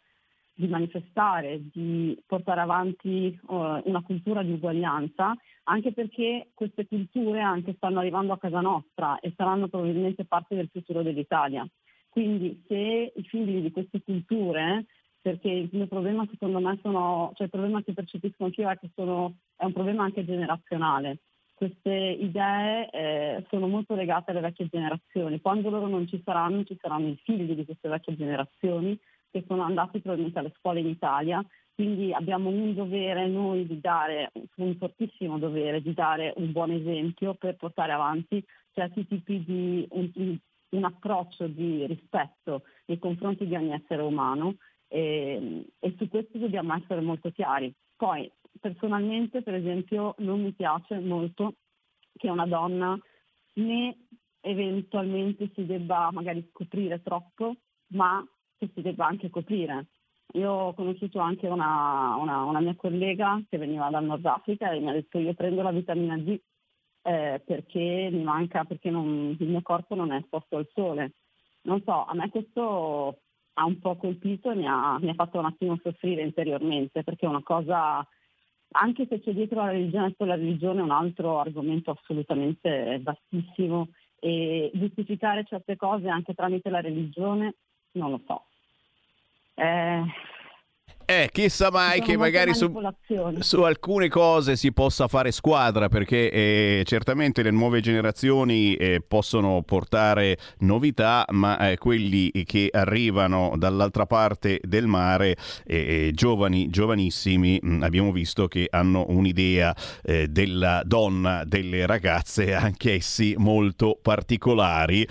di manifestare, di portare avanti eh, una cultura di uguaglianza, anche perché queste culture anche stanno arrivando a casa nostra e saranno probabilmente parte del futuro dell'Italia. Quindi se i figli di queste culture, perché il mio problema secondo me sono, cioè il problema che percepisco anch'io è che sono, è un problema anche generazionale queste idee eh, sono molto legate alle vecchie generazioni. Quando loro non ci saranno, ci saranno i figli di queste vecchie generazioni che sono andati probabilmente alle scuole in Italia. Quindi abbiamo un dovere noi di dare, un fortissimo dovere di dare un buon esempio per portare avanti certi tipi di un, un approccio di rispetto nei confronti di ogni essere umano e, e su questo dobbiamo essere molto chiari. Poi personalmente, per esempio, non mi piace molto che una donna né eventualmente si debba magari scoprire troppo, ma che si debba anche coprire. Io ho conosciuto anche una, una, una mia collega che veniva dal Nord Africa e mi ha detto io prendo la vitamina D eh, perché mi manca, perché non, il mio corpo non è esposto al sole. Non so, a me questo ha un po' colpito e mi ha, mi ha fatto un attimo soffrire interiormente perché è una cosa anche se c'è dietro la religione, adesso la religione è un altro argomento assolutamente vastissimo e giustificare certe cose anche tramite la religione non lo so. Eh, Eh, chissà mai che magari su, su alcune cose si possa fare squadra perché eh, certamente le nuove generazioni eh, possono portare novità, ma eh, quelli che arrivano dall'altra parte del mare, eh, eh, giovani, giovanissimi, mh, abbiamo visto che hanno un'idea eh, della donna, delle ragazze, [LAUGHS] anch'essi molto particolari,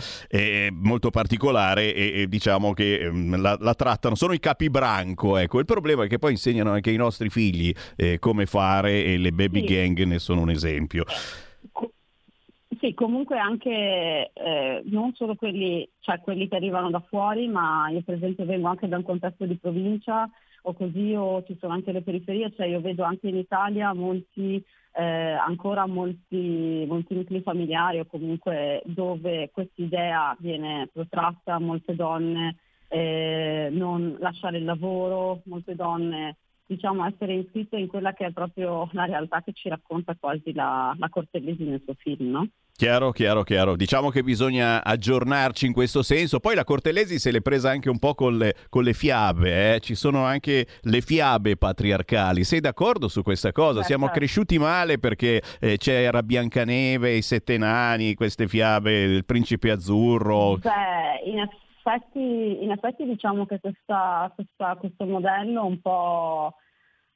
molto particolare e, e diciamo che ehm, la, la trattano, sono i capibranco, ecco, il problema è che poi insegnano anche ai nostri figli eh, come fare e le baby Sì. gang ne sono un esempio. Sì, comunque anche eh, non solo quelli, cioè quelli che arrivano da fuori, ma io per esempio vengo anche da un contesto di provincia o così o ci sono anche le periferie, cioè io vedo anche in Italia molti, eh, ancora molti, molti nuclei familiari o comunque dove questa idea viene protratta, molte donne eh, non lasciare il lavoro, molte donne diciamo, essere iscritto in quella che è proprio la realtà che ci racconta quasi la, la Cortellesi nel suo film, no? Chiaro, chiaro, chiaro. Diciamo che bisogna aggiornarci in questo senso. Poi la Cortelesi se l'è presa anche un po' con le, con le fiabe, eh? ci sono anche le fiabe patriarcali. Sei d'accordo su questa cosa? Beh, Siamo certo. cresciuti male perché eh, c'era Biancaneve, i sette nani, queste fiabe del principe azzurro. Beh, in effetti, in effetti diciamo che questa- questa- questo modello un po',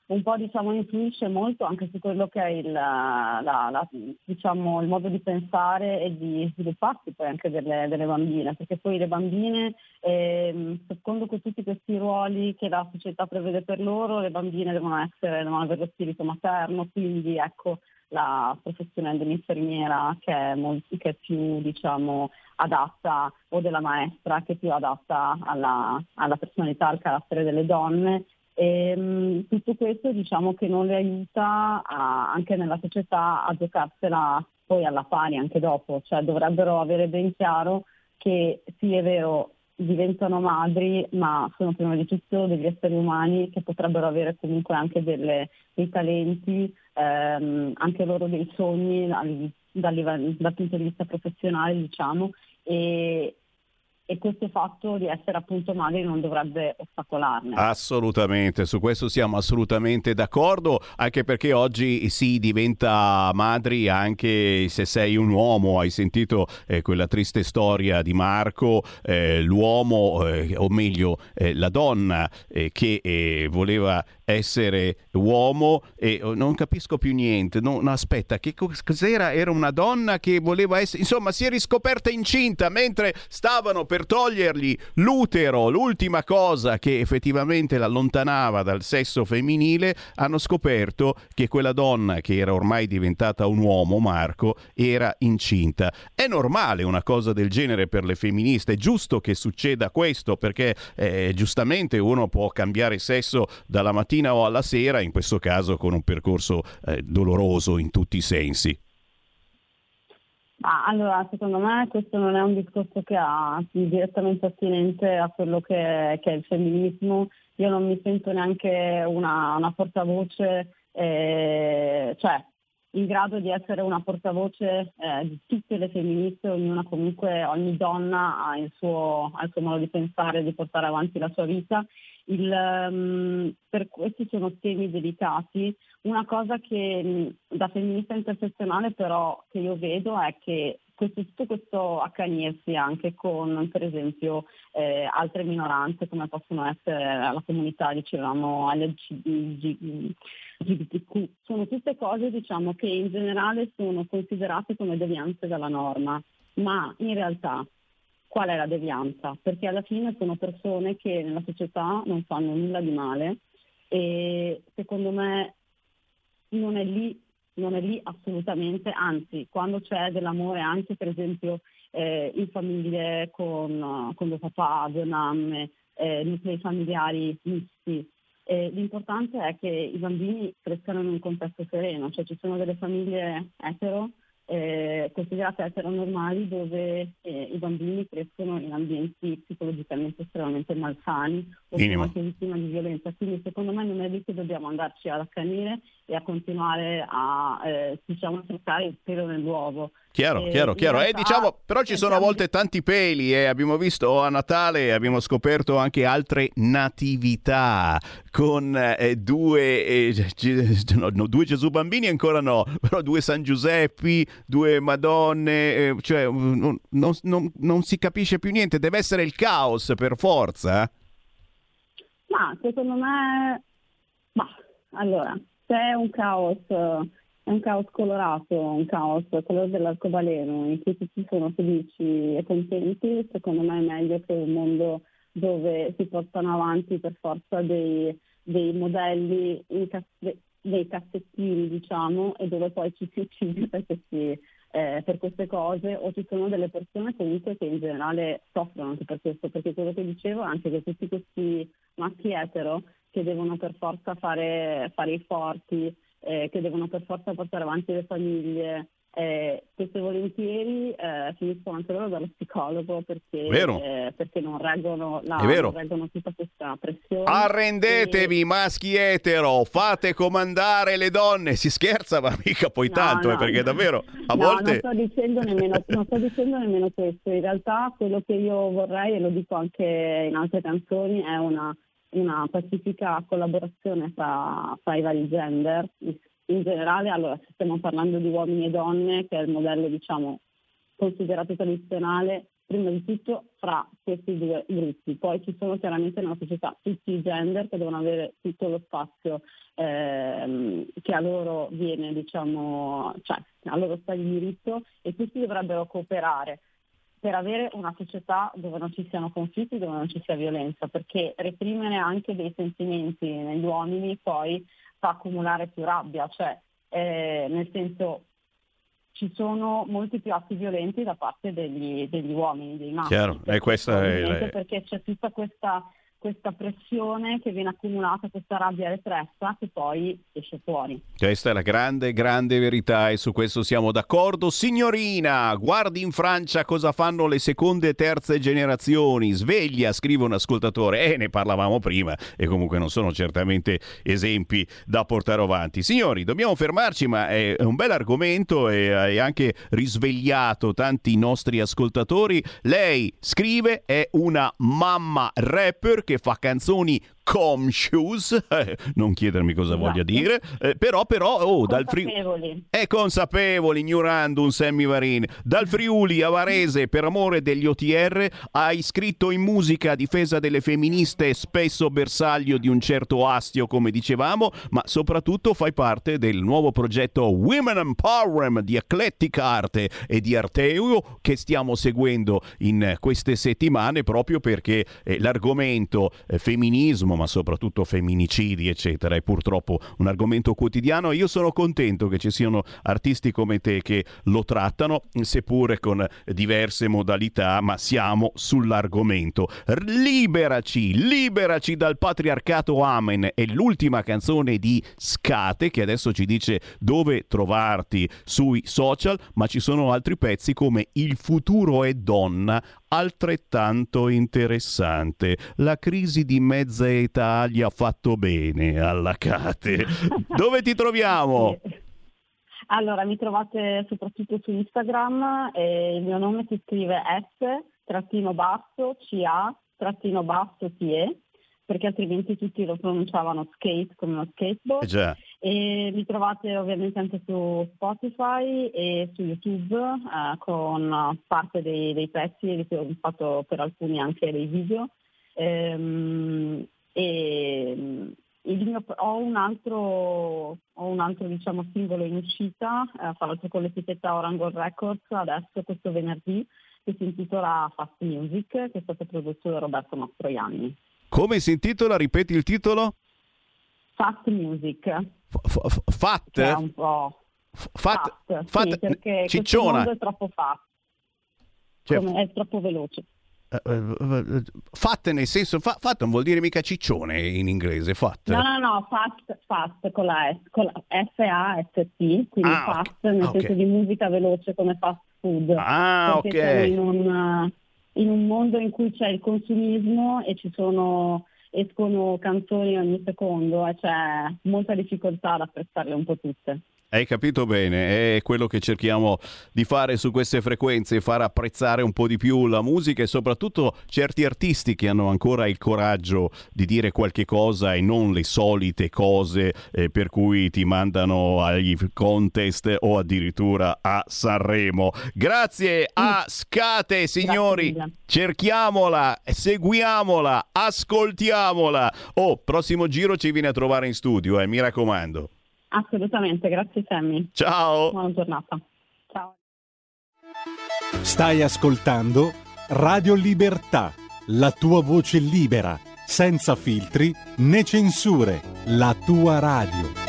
un po' diciamo, influisce molto anche su quello che è il, la- la- diciamo, il modo di pensare e di svilupparsi poi anche delle, delle bambine, perché poi le bambine, ehm, secondo tutti questi ruoli che la società prevede per loro, le bambine devono, essere, devono avere lo spirito materno, quindi ecco la professione dell'infermiera che è, molto, che è più diciamo, adatta o della maestra che è più adatta alla, alla personalità, al carattere delle donne. E, mh, tutto questo diciamo che non le aiuta a- anche nella società a giocarsela poi alla pari anche dopo, cioè dovrebbero avere ben chiaro che sì è vero diventano madri ma sono prima di tutto degli esseri umani che potrebbero avere comunque anche delle- dei talenti, ehm, anche loro dei sogni dal, dal dal punto di vista professionale diciamo e, e questo fatto di essere appunto madri non dovrebbe ostacolarne. Assolutamente, su questo siamo assolutamente d'accordo, anche perché oggi si diventa madri anche se sei un uomo, hai sentito eh, quella triste storia di Marco, eh, l'uomo, eh, o meglio eh, la donna eh, che eh, voleva essere uomo e oh, non capisco più niente, no, no, aspetta, che cos- cos'era? Era una donna che voleva essere, insomma si è riscoperta incinta mentre stavano per togliergli l'utero, l'ultima cosa che effettivamente l'allontanava dal sesso femminile, hanno scoperto che quella donna che era ormai diventata un uomo, Marco, era incinta. È normale una cosa del genere per le femministe, è giusto che succeda questo perché eh, giustamente uno può cambiare sesso dalla mattina o alla sera, in questo caso con un percorso eh, doloroso in tutti i sensi. Ma allora, secondo me questo non è un discorso che ha direttamente attinente a quello che, che è il femminismo. Io non mi sento neanche una, una portavoce, eh, cioè in grado di essere una portavoce eh, di tutte le femministe, ognuna comunque, ogni donna ha il suo, ha il suo modo di pensare, di portare avanti la sua vita. Il, ehm, per questi sono temi delicati. Una cosa che da femminista intersezionale però che io vedo è che questo, tutto questo accanirsi anche con per esempio eh, altre minoranze come possono essere la comunità dicevamo LGBTQ sono tutte cose diciamo che in generale sono considerate come devianze dalla norma ma in realtà qual è la devianza? Perché alla fine sono persone che nella società non fanno nulla di male e secondo me non è lì, non è lì assolutamente, anzi quando c'è dell'amore anche per esempio eh, in famiglie con, con due papà, due mamme, eh, nuclei familiari misti, eh, l'importante è che i bambini crescano in un contesto sereno, cioè ci sono delle famiglie etero eh, considerate eteronormali dove eh, i bambini crescono in ambienti psicologicamente estremamente malsani o sono Minimo. anche vittime di violenza. Quindi secondo me non è lì che dobbiamo andarci ad accanire e a continuare a eh, diciamo, cercare il pelo nell'uovo. Chiaro, Eh, chiaro, chiaro. Eh, realtà diciamo, però ci sono a volte tanti peli e abbiamo visto a Natale, abbiamo scoperto anche altre natività con eh, due, eh, Ge- no, no, due Gesù bambini ancora no, però due San Giuseppi, due Madonne, eh, cioè non, non- non- non si capisce più niente, deve essere il caos per forza. Ma secondo me, ma allora, se è un caos, un caos colorato, un caos colore dell'arcobaleno in cui tutti sono felici e contenti, secondo me è meglio che un mondo dove si portano avanti per forza dei, dei modelli in casse- dei cassettini, diciamo, e dove poi ci si uccide per, questi, eh, per queste cose, o ci sono delle persone comunque che in generale soffrono anche per questo, perché quello che dicevo è anche che tutti questi maschi etero che devono per forza fare, fare i forti, eh, che devono per forza portare avanti le famiglie, eh, spesso e volentieri eh, finiscono anche loro dallo psicologo perché, eh, perché non reggono, la, non reggono tutta questa pressione. Arrendetevi, maschi etero, fate comandare le donne. Si scherza, ma mica poi No, tanto, eh, no, perché no. davvero a volte. non sto, dicendo nemmeno, non sto dicendo nemmeno questo, in realtà quello che io vorrei, e lo dico anche in altre canzoni, è una, una pacifica collaborazione tra, tra i vari gender. In generale, allora, se stiamo parlando di uomini e donne, che è il modello, diciamo, considerato tradizionale, prima di tutto fra questi due gruppi. Poi ci sono chiaramente nella società tutti i gender che devono avere tutto lo spazio ehm, che a loro viene, diciamo, cioè a loro sta di diritto e tutti dovrebbero cooperare per avere una società dove non ci siano conflitti, dove non ci sia violenza, perché reprimere anche dei sentimenti negli uomini poi fa accumulare più rabbia, cioè eh, nel senso ci sono molti più atti violenti da parte degli, degli uomini, dei maschi. Chiaro, e questa è perché c'è tutta questa, questa pressione che viene accumulata, questa rabbia repressa che poi esce fuori. Questa è la grande, grande verità e su questo siamo d'accordo. Signorina, guardi in Francia cosa fanno le seconde e terze generazioni. Sveglia, scrive un ascoltatore. E ne parlavamo prima e comunque non sono certamente esempi da portare avanti. Signori, dobbiamo fermarci, ma è un bel argomento e hai anche risvegliato tanti nostri ascoltatori. Lei scrive, è una mamma rapper che fa canzoni conscious, [LAUGHS] eh, non chiedermi cosa voglia dire, eh, però però oh, dal Friuli Consapevoli. è consapevole, ignorando un Sammy Varin. Dal Friuli a Varese, per amore degli OTR, ha iscritto in musica a difesa delle femministe, spesso bersaglio di un certo astio, come dicevamo, ma soprattutto fai parte del nuovo progetto Women Empowerment di Eclectic Arte e di Arteo che stiamo seguendo in queste settimane proprio perché eh, l'argomento eh, femminismo, ma soprattutto femminicidi, eccetera, è purtroppo un argomento quotidiano. Io sono contento che ci siano artisti come te che lo trattano, seppure con diverse modalità, ma siamo sull'argomento. Liberaci, liberaci dal patriarcato Amen è l'ultima canzone di Scate che adesso ci dice dove trovarti sui social, ma ci sono altri pezzi come Il futuro è donna, altrettanto interessante. La crisi di mezza età gli ha fatto bene alla Cate. [LAUGHS] Dove ti troviamo? Allora, mi trovate soprattutto su Instagram e il mio nome si scrive S, trattino basso, CA, trattino basso, TE, perché altrimenti tutti lo pronunciavano skate come uno skateboard. Eh già. E mi trovate ovviamente anche su Spotify e su YouTube eh, con parte dei, dei pezzi, ho fatto per alcuni anche dei video. Ehm, e mio- ho un altro, ho un altro diciamo, singolo in uscita, eh, fra l'altro con l'etichetta Orango Records adesso questo venerdì, che si intitola Fast Music, che è stato prodotto da Roberto Mastroianni. Come si intitola? Ripeti il titolo? Fast Music. F- f- fat? Che è un po' fat, fast, fat- sì, perché cicciona. è troppo fast, Cioè, è troppo veloce. Eh, eh, eh, Fat nel senso, fa- fat non vuol dire mica ciccione in inglese, fat. No, no, no, fast, fast con la, S, con la F-A-S-T, quindi Ah, ok. fast nel Ah, ok. senso di musica veloce come fast food. Ah, ok. in un, in un mondo in cui c'è il consumismo e ci sono escono canzoni ogni secondo e c'è molta difficoltà ad apprezzarle un po' tutte. Hai capito bene, è quello che cerchiamo di fare su queste frequenze, far apprezzare un po' di più la musica e soprattutto certi artisti che hanno ancora il coraggio di dire qualche cosa e non le solite cose eh, per cui ti mandano agli contest o addirittura a Sanremo. Grazie a Scate, signori. Cerchiamola, seguiamola, ascoltiamola. Oh, prossimo giro ci viene a trovare in studio, eh, mi raccomando. Assolutamente, grazie Sammy. Ciao. Buona giornata. Ciao. Stai ascoltando Radio Libertà, la tua voce libera, senza filtri né censure, la tua radio.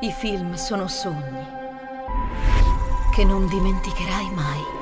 I film sono sogni che non dimenticherai mai.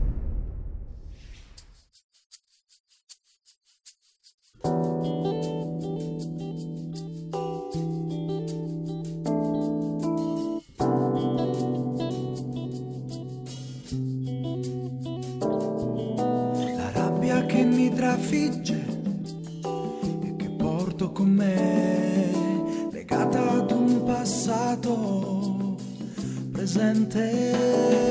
Trafigge e che porto con me, legata ad un passato presente.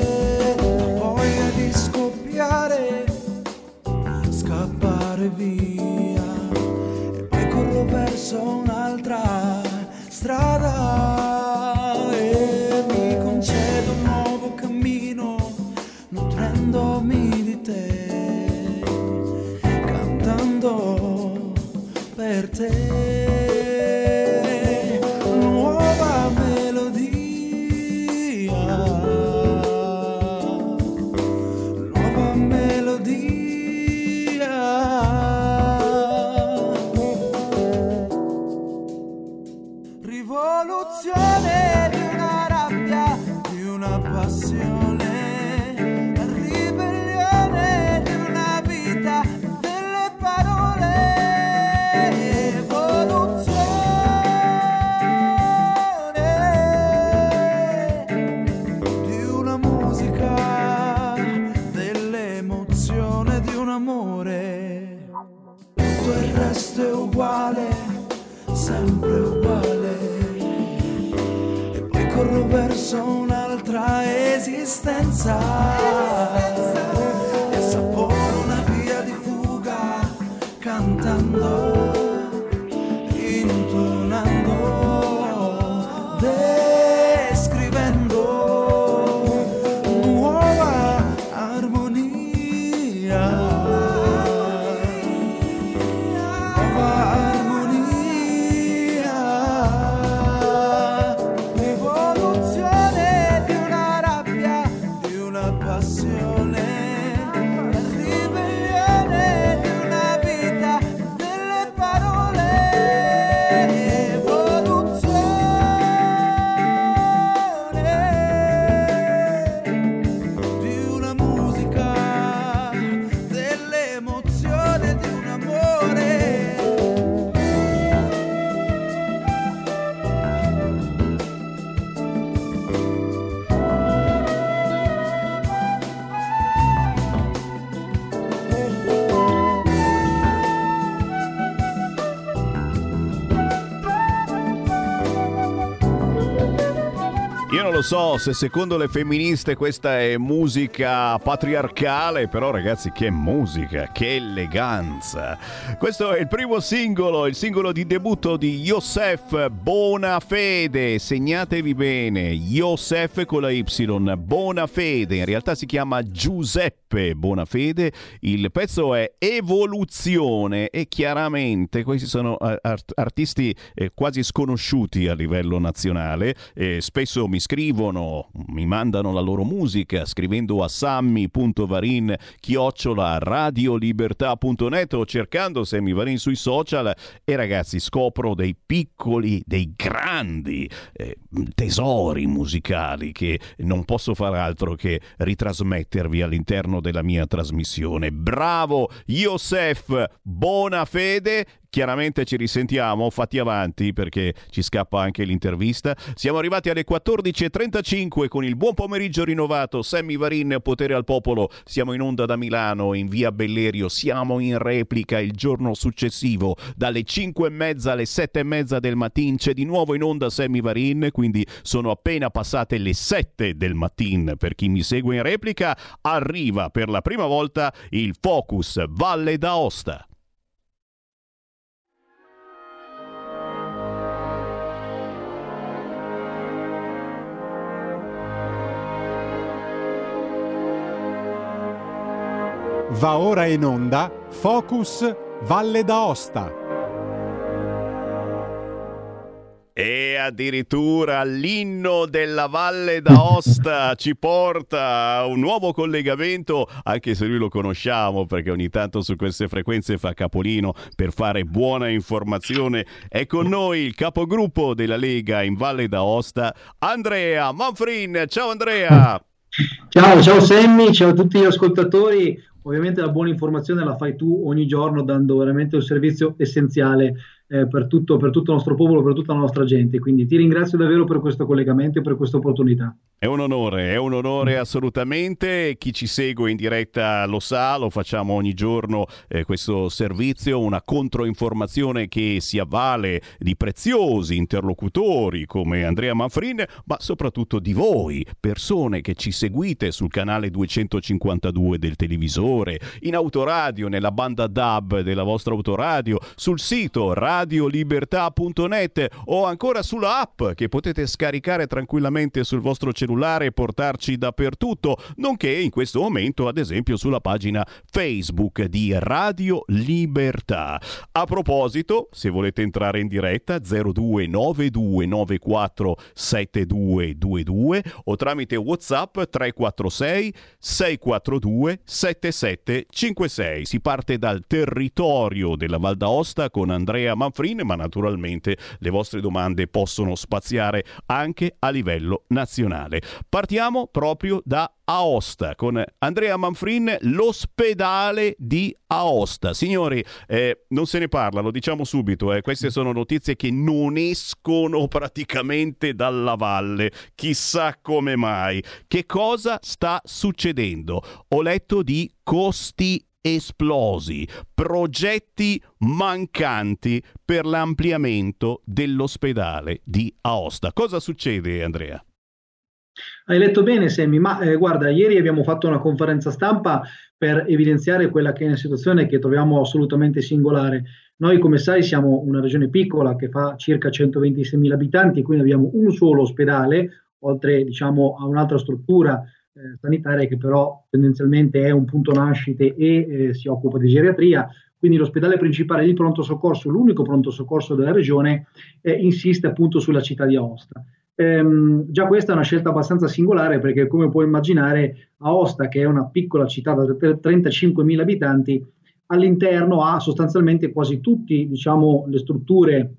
So se secondo le femministe questa è musica patriarcale, però ragazzi che musica, che eleganza. Questo è il primo singolo, il singolo di debutto di Yosef Bonafede, segnatevi bene, Yosef con la Y, Bonafede, in realtà si chiama Giuseppe Bonafede, il pezzo è Evoluzione e chiaramente questi sono eh, art- artisti eh, quasi sconosciuti a livello nazionale, eh, spesso mi scrivono, mi mandano la loro musica scrivendo a sammy.varin chiocciola radiolibertà.net o cercando Sammy Varin sui social e ragazzi scopro dei piccoli, dei grandi eh, tesori musicali che non posso far altro che ritrasmettervi all'interno della mia trasmissione. Bravo Yosef, buona fede, Chiaramente ci risentiamo, fatti avanti perché ci scappa anche l'intervista. Siamo arrivati alle 14.35 con il buon pomeriggio rinnovato. Sammy Varin, Potere al Popolo. Siamo in onda da Milano, in via Bellerio. Siamo in replica il giorno successivo. Dalle 5 e mezza alle 7 e mezza del mattino c'è di nuovo in onda Sammy Varin. Quindi sono appena passate le 7 del mattino. Per chi mi segue in replica, arriva per la prima volta il Focus Valle d'Aosta. Va ora in onda Focus Valle d'Aosta. E addirittura l'inno della Valle d'Aosta [LAUGHS] ci porta a un nuovo collegamento, anche se lui lo conosciamo perché ogni tanto su queste frequenze fa capolino per fare buona informazione. È con noi il capogruppo della Lega in Valle d'Aosta, Andrea Manfrin. Ciao Andrea! Ciao, ciao Sammy, ciao a tutti gli ascoltatori. Ovviamente la buona informazione la fai tu ogni giorno dando veramente un servizio essenziale eh, per, tutto, per tutto il nostro popolo, per tutta la nostra gente. Quindi ti ringrazio davvero per questo collegamento e per questa opportunità. È un onore, è un onore assolutamente. Chi ci segue in diretta lo sa, lo facciamo ogni giorno eh, questo servizio, una controinformazione che si avvale di preziosi interlocutori come Andrea Manfrin, ma soprattutto di voi, persone che ci seguite sul canale 252 del televisore, in autoradio, nella banda DAB della vostra autoradio, sul sito radiolibertà.net o ancora sulla app che potete scaricare tranquillamente sul vostro cellulare e portarci dappertutto, nonché in questo momento ad esempio sulla pagina Facebook di Radio Libertà. A proposito, se volete entrare in diretta 0292947222 o tramite WhatsApp 346 642 7756. Si parte dal territorio della Val d'Aosta con Andrea Manfrin, ma naturalmente le vostre domande possono spaziare anche a livello nazionale. Partiamo proprio da Aosta con Andrea Manfrin, l'ospedale di Aosta. Signori, eh, non se ne parla, lo diciamo subito, eh, queste sono notizie che non escono praticamente dalla valle, chissà come mai. Che cosa sta succedendo? Ho letto di costi esplosi, progetti mancanti per l'ampliamento dell'ospedale di Aosta. Cosa succede, Andrea? Hai letto bene, Semmi, ma eh, guarda, ieri abbiamo fatto una conferenza stampa per evidenziare quella che è una situazione che troviamo assolutamente singolare. Noi, come sai, siamo una regione piccola che fa circa 126.000 abitanti, quindi abbiamo un solo ospedale, oltre diciamo, a un'altra struttura eh, sanitaria che però tendenzialmente è un punto nascite e eh, si occupa di geriatria. Quindi l'ospedale principale di pronto soccorso, l'unico pronto soccorso della regione, eh, insiste appunto sulla città di Aosta. Ehm, già questa è una scelta abbastanza singolare perché come puoi immaginare Aosta, che è una piccola città da 35.000 abitanti, all'interno ha sostanzialmente quasi tutte diciamo, le strutture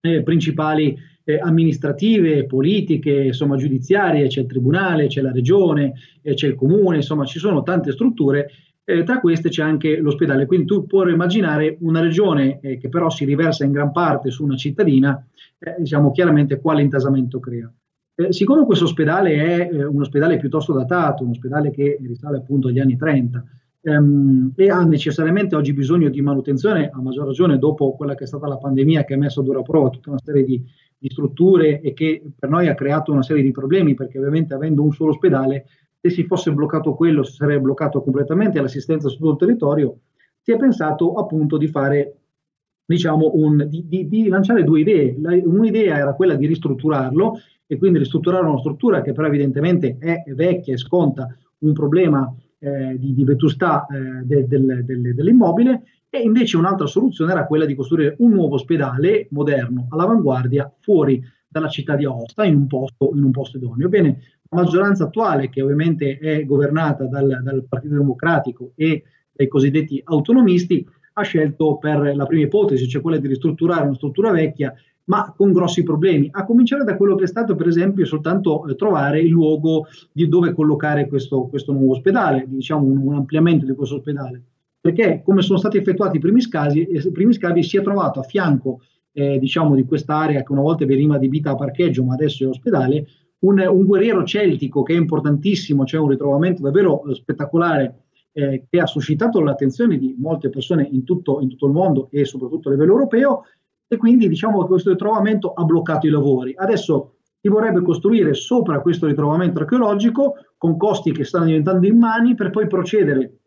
eh, principali eh, amministrative, politiche, insomma giudiziarie, c'è il tribunale, c'è la regione, eh, c'è il comune, insomma ci sono tante strutture, eh, tra queste c'è anche l'ospedale, quindi tu puoi immaginare una regione eh, che però si riversa in gran parte su una cittadina, eh, diciamo chiaramente quale intasamento crea. Eh, siccome questo ospedale è un ospedale piuttosto datato, un ospedale che risale appunto agli anni 30, ehm, e ha necessariamente oggi bisogno di manutenzione, a maggior ragione dopo quella che è stata la pandemia che ha messo a dura prova tutta una serie di, di strutture e che per noi ha creato una serie di problemi perché ovviamente avendo un solo ospedale, se si fosse bloccato quello si sarebbe bloccato completamente l'assistenza su tutto il territorio, si è pensato appunto di fare diciamo un, di, di, di lanciare due idee. La, un'idea era quella di ristrutturarlo e quindi ristrutturare una struttura che però evidentemente è vecchia e sconta un problema eh, di, di, vetustà eh, de, de, de, dell'immobile e invece un'altra soluzione era quella di costruire un nuovo ospedale moderno, all'avanguardia, fuori dalla città di Aosta, in un posto, in un posto idoneo. Bene, la maggioranza attuale, che ovviamente è governata dal, dal Partito Democratico e dai cosiddetti autonomisti, ha scelto per la prima ipotesi, cioè quella di ristrutturare una struttura vecchia, ma con grossi problemi, a cominciare da quello che è stato per esempio soltanto eh, trovare il luogo di dove collocare questo, questo nuovo ospedale, diciamo un, un, ampliamento di questo ospedale, perché come sono stati effettuati i primi scavi, eh, i primi scavi si è trovato a fianco eh, diciamo di quest'area che una volta veniva adibita a parcheggio ma adesso è ospedale, un, un guerriero celtico che è importantissimo, c'è cioè un ritrovamento davvero eh, spettacolare eh, che ha suscitato l'attenzione di molte persone in tutto, in tutto, il mondo e soprattutto a livello europeo e quindi diciamo che questo ritrovamento ha bloccato i lavori. Adesso si vorrebbe costruire sopra questo ritrovamento archeologico con costi che stanno diventando immani per poi procedere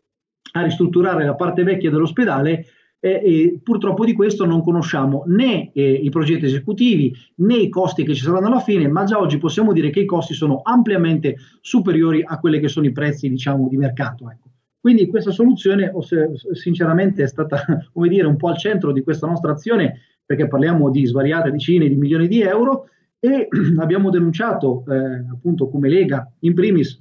a ristrutturare la parte vecchia dell'ospedale eh, e purtroppo di questo non conosciamo né eh, i progetti esecutivi né i costi che ci saranno alla fine, ma già oggi possiamo dire che i costi sono ampiamente superiori a quelli che sono i prezzi diciamo, di mercato. Ecco. Quindi questa soluzione sinceramente è stata [LAUGHS] come dire, un po' al centro di questa nostra azione perché parliamo di svariate decine di milioni di euro e [CLEARS THROAT] abbiamo denunciato eh, appunto come Lega in primis,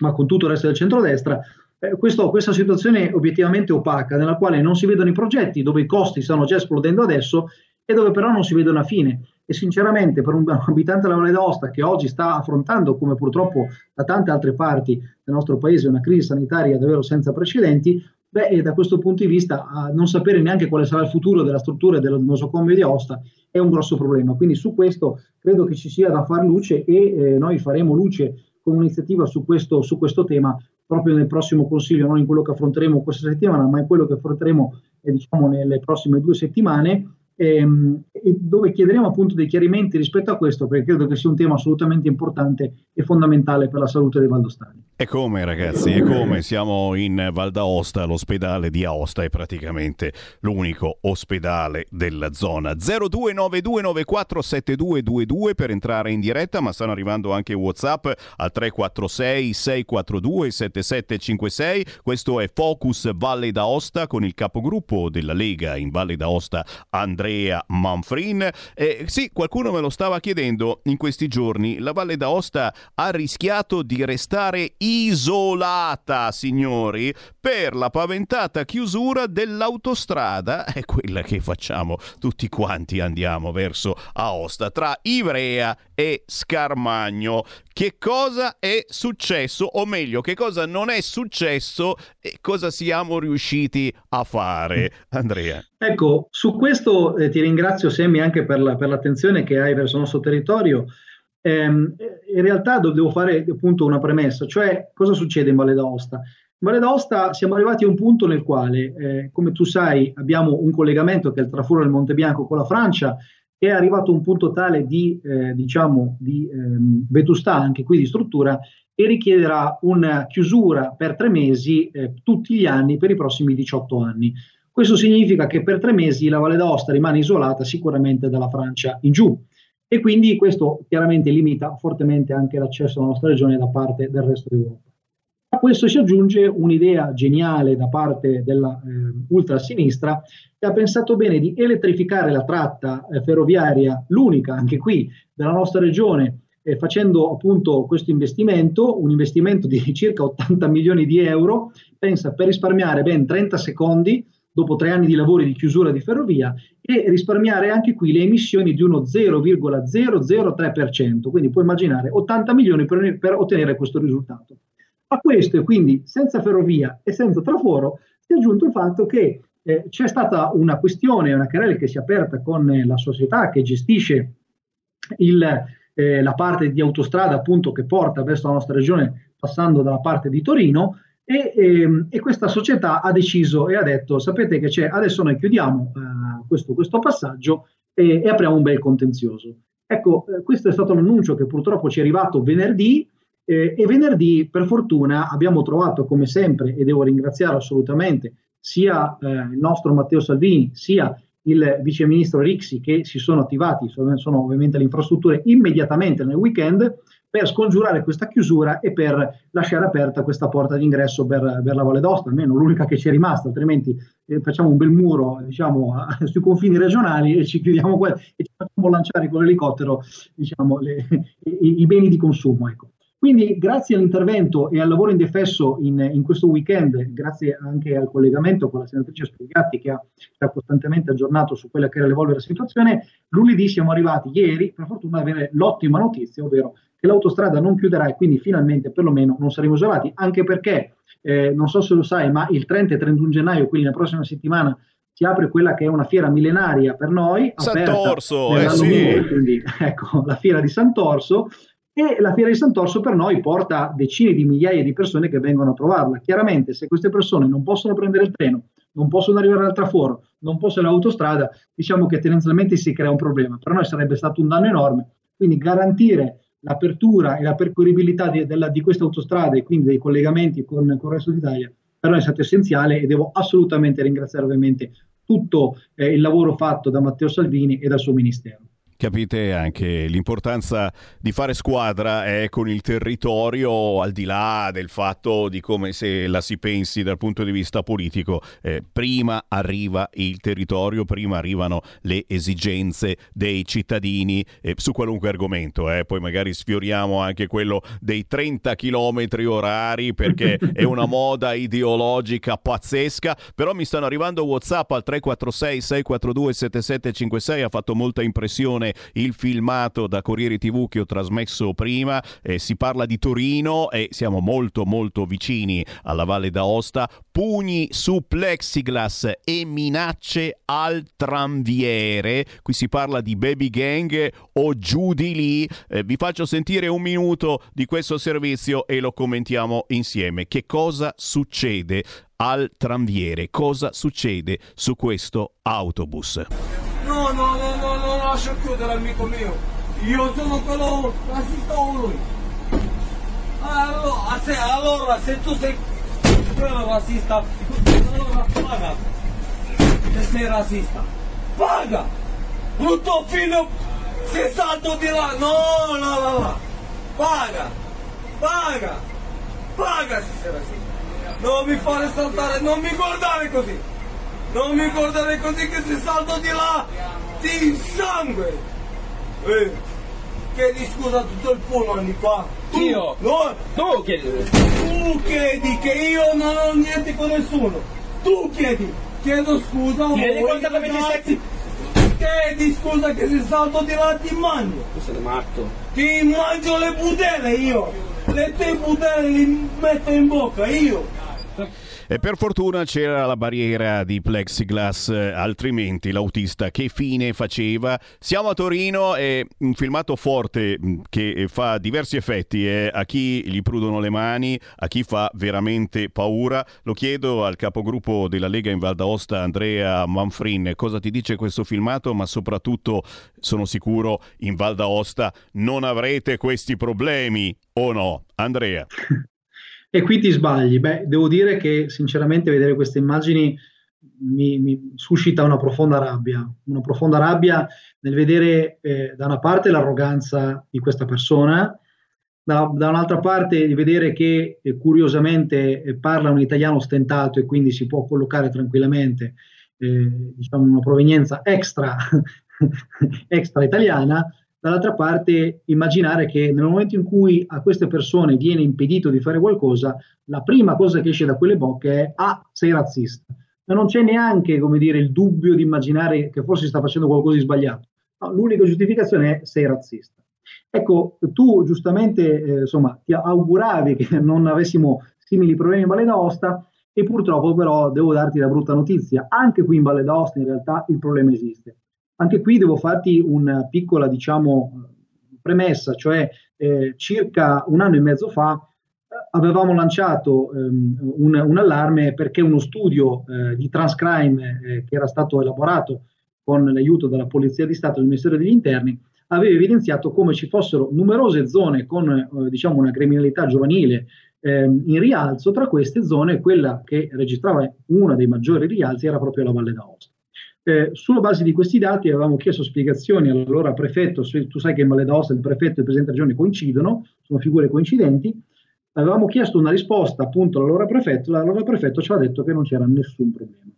ma con tutto il resto del centrodestra, eh, questo, questa situazione obiettivamente opaca nella quale non si vedono i progetti, dove i costi stanno già esplodendo adesso e dove però non si vede una fine. E sinceramente per un [LAUGHS] abitante della Valle d'Aosta che oggi sta affrontando, come purtroppo da tante altre parti del nostro paese, una crisi sanitaria davvero senza precedenti, beh, da questo punto di vista non sapere neanche quale sarà il futuro della struttura del nosocomio di Aosta è un grosso problema. Quindi su questo credo che ci sia da far luce e eh, noi faremo luce con un'iniziativa su questo, su questo tema proprio nel prossimo consiglio, non in quello che affronteremo questa settimana, ma in quello che affronteremo eh, diciamo, nelle prossime due settimane ehm, dove chiederemo appunto dei chiarimenti rispetto a questo, perché credo che sia un tema assolutamente importante e fondamentale per la salute dei valdostani. E come ragazzi, e come siamo in Val d'Aosta, l'ospedale di Aosta è praticamente l'unico ospedale della zona. 0292947222 per entrare in diretta, ma stanno arrivando anche WhatsApp al 346 642 7756. Questo è Focus Valle d'Aosta con il capogruppo della Lega in Valle d'Aosta Andrea Manfrin. Eh, sì, qualcuno me lo stava chiedendo in questi giorni. La Valle d'Aosta ha rischiato di restare isolata, signori, per la paventata chiusura dell'autostrada, è quella che facciamo tutti quanti andiamo verso Aosta, tra Ivrea e Scarmagno. Che cosa è successo, o meglio, che cosa non è successo e cosa siamo riusciti a fare, Andrea? Ecco, su questo eh, ti ringrazio Semmi anche per, la, per l'attenzione che hai verso il nostro territorio. Ehm, in realtà devo fare appunto una premessa, cioè cosa succede in Valle d'Aosta? In Valle d'Aosta siamo arrivati a un punto nel quale, eh, come tu sai, abbiamo un collegamento che è il traforo del Monte Bianco con la Francia, che è arrivato a un punto tale di, eh, diciamo, di ehm, vetustà, anche qui di struttura, e richiederà una chiusura per tre mesi eh, tutti gli anni per i prossimi 18 anni. Questo significa che per tre mesi la Valle d'Aosta rimane isolata sicuramente dalla Francia in giù e quindi questo chiaramente limita fortemente anche l'accesso alla nostra regione da parte del resto d'Europa. A questo si aggiunge un'idea geniale da parte della eh, che ha pensato bene di elettrificare la tratta eh, ferroviaria, l'unica anche qui della nostra regione, eh, facendo appunto questo investimento, un investimento di circa 80 milioni di euro, pensa per risparmiare ben 30 secondi dopo tre anni di lavori di chiusura di ferrovia e risparmiare anche qui le emissioni di uno 0,003%, quindi puoi immaginare 80 milioni per, per ottenere questo risultato. A questo e quindi senza ferrovia e senza traforo si è aggiunto il fatto che eh, c'è stata una questione, una querela che si è aperta con eh, la società che gestisce il, eh, la parte di autostrada appunto che porta verso la nostra regione passando dalla parte di Torino e, e, ehm, e, questa società ha deciso e ha detto, sapete che c'è, adesso noi chiudiamo uh, questo, questo, passaggio e, e, apriamo un bel contenzioso. Ecco, eh, questo è stato l'annuncio che purtroppo ci è arrivato venerdì eh, e venerdì per fortuna abbiamo trovato come sempre, e devo ringraziare assolutamente sia eh, il nostro Matteo Salvini sia il viceministro Rixi che si sono attivati, sono, sono ovviamente le infrastrutture immediatamente nel weekend per scongiurare questa chiusura e per lasciare aperta questa porta d'ingresso per, per la Valle d'Osta, almeno l'unica che ci è rimasta, altrimenti eh, facciamo un bel muro diciamo, [LAUGHS] sui confini regionali e ci chiudiamo que- e ci facciamo lanciare con l'elicottero diciamo, le, i, i, beni di consumo. Ecco. Quindi grazie all'intervento e al lavoro indefesso in, in, questo weekend, grazie anche al collegamento con la senatrice Spigatti che ha, ci ha costantemente aggiornato su quella che era l'evolvere situazione, lunedì siamo arrivati ieri, per fortuna, ad avere l'ottima notizia, ovvero che l'autostrada non chiuderà e quindi finalmente perlomeno non saremo isolati, anche perché, eh, non so se lo sai, ma il 30 e 31 gennaio, quindi la prossima settimana, si apre quella che è una fiera millenaria per noi. Sant'Orso, eh sì. quindi [LAUGHS] ecco, la fiera di Sant'Orso, e la fiera di Sant'Orso per noi porta decine di migliaia di persone che vengono a trovarla. Chiaramente se queste persone non possono prendere il treno, non possono arrivare al traforo, non possono all'autostrada, diciamo che tendenzialmente si crea un problema. Per noi sarebbe stato un danno enorme. Quindi garantire l'apertura e la percorribilità di, della, di queste autostrade e quindi dei collegamenti con, con, il resto d'Italia per noi è stato essenziale e devo assolutamente ringraziare ovviamente tutto eh, il lavoro fatto da Matteo Salvini e dal suo ministero. Capite anche l'importanza di fare squadra è con il territorio, al di là del fatto di come se la si pensi dal punto di vista politico. Eh, prima arriva il territorio, prima arrivano le esigenze dei cittadini eh, su qualunque argomento. Eh. Poi magari sfioriamo anche quello dei 30 km orari perché è una [LAUGHS] moda ideologica pazzesca. Però mi stanno arrivando WhatsApp al 346 642 7756, ha fatto molta impressione il filmato da Corriere TV che ho trasmesso prima. Eh, si parla di Torino e siamo molto molto vicini alla Valle d'Aosta. Pugni su plexiglass e minacce al tranviere. Qui si parla di baby gang o giù di lì. Eh, vi faccio sentire un minuto di questo servizio e lo commentiamo insieme. Che cosa succede al tranviere? Cosa succede su questo autobus? No, no, no, no, lascia chiudere amico mio. Io sono quello razzista o lui? Allora se, allora, se tu sei quello razzista, allora paga. Se sei razzista, paga! Un tuo figlio si salto di là, no, no, no, no. Paga! Paga! Paga se sei razzista! Non mi fare saltare, non mi guardare così! Non mi guardare così che se salto di là ti sangue! Eh, chiedi scusa a tutto il pullman di qua. Tu, Io? No, Tu chiedi. tu chiedi che io non ho niente con nessuno. Tu chiedi. Chiedo scusa a Chiedi quanto ti ragazzi. Chiedi scusa che se salto di là ti mangio. Tu sei matto. Ti mangio le budelle io. Le tue budelle li metto in bocca io. E per fortuna c'era la barriera di plexiglass, eh, altrimenti l'autista che fine faceva? Siamo a Torino e un filmato forte mh, che fa diversi effetti eh, a chi gli prudono le mani, a chi fa veramente paura. Lo chiedo al capogruppo della Lega in Val d'Aosta, Andrea Manfrin, cosa ti dice questo filmato, ma soprattutto sono sicuro in Val d'Aosta non avrete questi problemi o no? Andrea. [LAUGHS] E qui ti sbagli. Beh, devo dire che sinceramente vedere queste immagini mi, mi suscita una profonda rabbia, una profonda rabbia nel vedere eh, da una parte l'arroganza di questa persona, da, da un'altra parte di vedere che eh, curiosamente eh, parla un italiano stentato e quindi si può collocare tranquillamente eh, diciamo una provenienza extra, [LAUGHS] extra italiana, dall'altra parte immaginare che nel momento in cui a queste persone viene impedito di fare qualcosa, la prima cosa che esce da quelle bocche è ah, sei razzista. Ma non c'è neanche, come dire, il dubbio di immaginare che forse sta facendo qualcosa di sbagliato. No, l'unica giustificazione è sei razzista. Ecco, tu giustamente eh, insomma, ti auguravi che [LAUGHS] non avessimo simili problemi in Valle d'Aosta e purtroppo però devo darti la brutta notizia. Anche qui in Valle d'Aosta in realtà il problema esiste. Anche qui devo farti una piccola, diciamo, premessa, cioè eh, circa un anno e mezzo fa eh, avevamo lanciato ehm, un, un, allarme perché uno studio eh, di transcrime eh, che era stato elaborato con l'aiuto della Polizia di Stato e del Ministero degli Interni aveva evidenziato come ci fossero numerose zone con eh, diciamo una criminalità giovanile ehm, in rialzo, tra queste zone quella che registrava uno dei maggiori rialzi era proprio la Valle d'Aosta. Eh, sulla base di questi dati avevamo chiesto spiegazioni all'allora prefetto, tu sai che in Valle il prefetto e il presidente della regione coincidono, sono figure coincidenti, avevamo chiesto una risposta appunto all'allora prefetto, l'allora prefetto ci ha detto che non c'era nessun problema.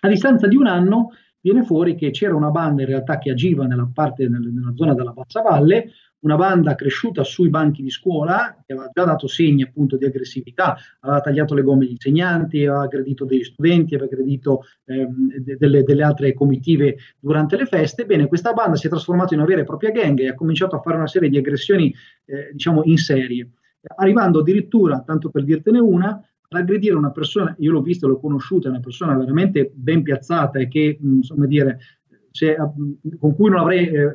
A distanza di un anno viene fuori che c'era una banda in realtà che agiva nella parte, nella zona della Bassa Valle, una banda cresciuta sui banchi di scuola, che aveva già dato segni appunto di aggressività, aveva tagliato le gomme agli insegnanti, aveva aggredito degli studenti, aveva aggredito ehm, de- delle, delle, altre comitive durante le feste. Bene, questa banda si è trasformata in una vera e propria gang e ha cominciato a fare una serie di aggressioni, eh, diciamo, in serie, arrivando addirittura, tanto per dirtene una, ad aggredire una persona, io l'ho vista, l'ho conosciuta, una persona veramente ben piazzata e che, insomma dire, se, con cui non, avrei, eh,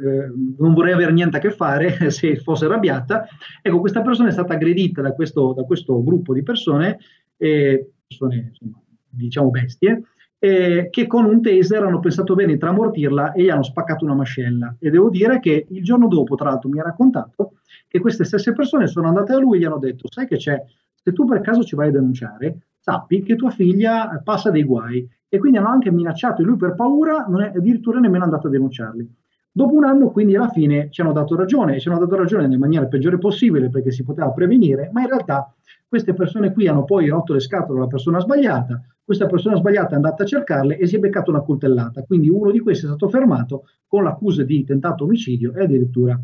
non vorrei avere niente a che fare [LAUGHS] se fosse arrabbiata. Ecco, questa persona è stata aggredita da questo, da questo gruppo di persone, eh, persone insomma, diciamo bestie, eh, che con un taser hanno pensato bene di tramortirla e gli hanno spaccato una mascella. E devo dire che il giorno dopo, tra l'altro, mi ha raccontato che queste stesse persone sono andate da lui e gli hanno detto: Sai che c'è? Se tu per caso ci vai a denunciare, sappi che tua figlia passa dei guai e quindi hanno anche minacciato e lui per paura non è addirittura nemmeno andato a denunciarli. Dopo un anno, quindi, alla fine ci hanno dato ragione, e ci hanno dato ragione nella maniera peggiore possibile perché si poteva prevenire, ma in realtà queste persone qui hanno poi rotto le scatole alla persona sbagliata, questa persona sbagliata è andata a cercarle e si è beccato una coltellata. Quindi uno di questi è stato fermato con l'accusa di tentato omicidio e addirittura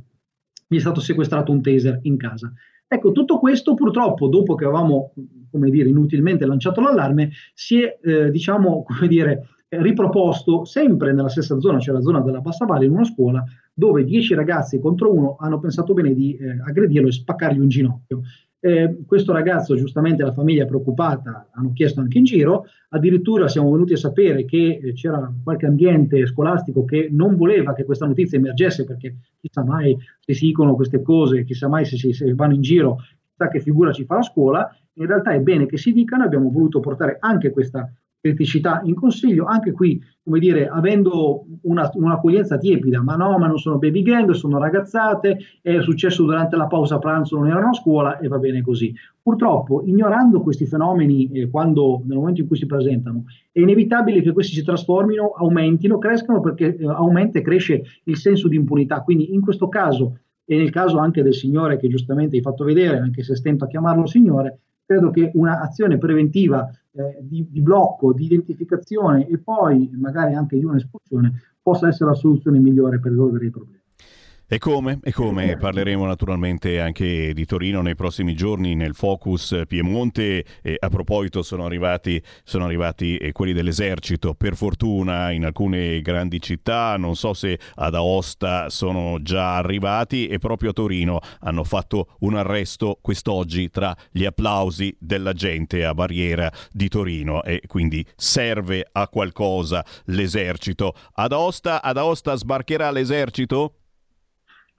gli è stato sequestrato un taser in casa. Ecco, tutto questo purtroppo, dopo che avevamo, come dire, inutilmente lanciato l'allarme, si è, eh, diciamo, [LAUGHS] come dire, riproposto sempre nella stessa zona, cioè la zona della Bassa Valle, in una scuola dove dieci ragazzi contro uno hanno pensato bene di eh, aggredirlo e spaccargli un ginocchio. Eh, questo ragazzo, giustamente la famiglia è preoccupata, hanno chiesto anche in giro, addirittura siamo venuti a sapere che eh, c'era qualche ambiente scolastico che non voleva che questa notizia emergesse perché chissà mai se si dicono queste cose, chissà mai se, si, se vanno in giro, chissà che figura ci fa la scuola, in realtà è bene che si dicano, abbiamo voluto portare anche questa criticità in consiglio, anche qui, come dire, avendo una, un'accoglienza tiepida, ma no, ma non sono baby gang, sono ragazzate, è successo durante la pausa pranzo, non erano a scuola e va bene così. Purtroppo, ignorando questi fenomeni eh, quando, nel momento in cui si presentano, è inevitabile che questi si trasformino, aumentino, crescano perché eh, aumenta e cresce il senso di impunità. Quindi in questo caso, e nel caso anche del signore che giustamente hai fatto vedere, anche se stento a chiamarlo signore, credo che un'azione preventiva eh, di, di, blocco, di identificazione e poi magari anche di un'espulsione possa essere la soluzione migliore per risolvere i problemi. E come? E come? Parleremo naturalmente anche di Torino nei prossimi giorni nel Focus Piemonte. E a proposito sono arrivati, sono arrivati eh, quelli dell'esercito, per fortuna in alcune grandi città, non so se ad Aosta sono già arrivati e proprio a Torino hanno fatto un arresto quest'oggi tra gli applausi della gente a barriera di Torino e quindi serve a qualcosa l'esercito. Ad Aosta, ad Aosta sbarcherà l'esercito?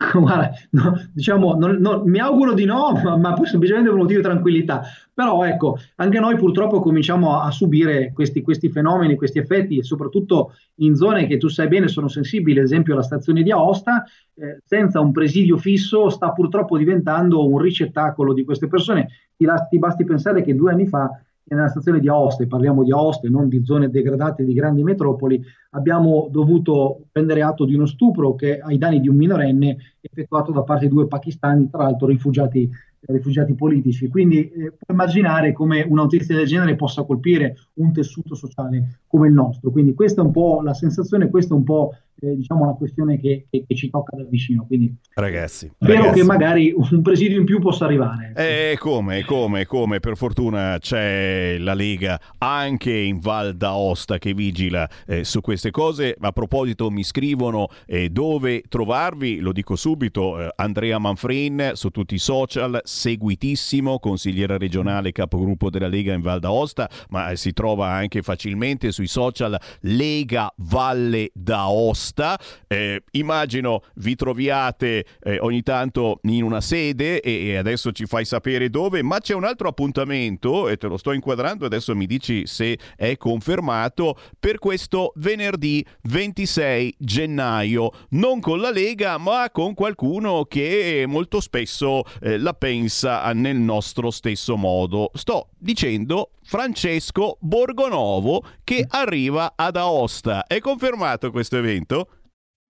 [LAUGHS] Guarda, no, diciamo, non, no, mi auguro di no, ma, ma semplicemente per un motivo di tranquillità. Però ecco, anche noi purtroppo cominciamo a, a subire questi, questi, fenomeni, questi effetti, soprattutto in zone che tu sai bene sono sensibili, ad esempio la stazione di Aosta, eh, senza un presidio fisso, sta purtroppo diventando un ricettacolo di queste persone. Ti, ti basti pensare che due anni fa nella stazione di Aoste, parliamo di Aoste, non di zone degradate di grandi metropoli, abbiamo dovuto prendere atto di uno stupro che ai danni di un minorenne effettuato da parte di due pakistani, tra l'altro rifugiati, rifugiati politici. Quindi eh, puoi immaginare come una notizia del genere possa colpire un tessuto sociale come il nostro. Quindi questa è un po' la sensazione, questa è un po' eh, diciamo una questione che, che, che, ci tocca da vicino. Quindi ragazzi, spero ragazzi. che magari un presidio in più possa arrivare. E come, come, come, per fortuna c'è la Lega anche in Val d'Aosta che vigila eh, su queste cose. A proposito mi scrivono eh, dove trovarvi, lo dico subito, eh, Andrea Manfrin su tutti i social, seguitissimo, consigliera regionale, capogruppo della Lega in Val d'Aosta, ma si trova anche facilmente sui social Lega Valle d'Aosta proposta. Eh, immagino vi troviate eh, ogni tanto in una sede e, e, adesso ci fai sapere dove, ma c'è un altro appuntamento e te lo sto inquadrando, adesso mi dici se è confermato, per questo venerdì 26 gennaio, non con la Lega ma con qualcuno che molto spesso eh, la pensa nel nostro stesso modo. Sto dicendo Francesco Borgonovo che arriva ad Aosta. È confermato questo evento?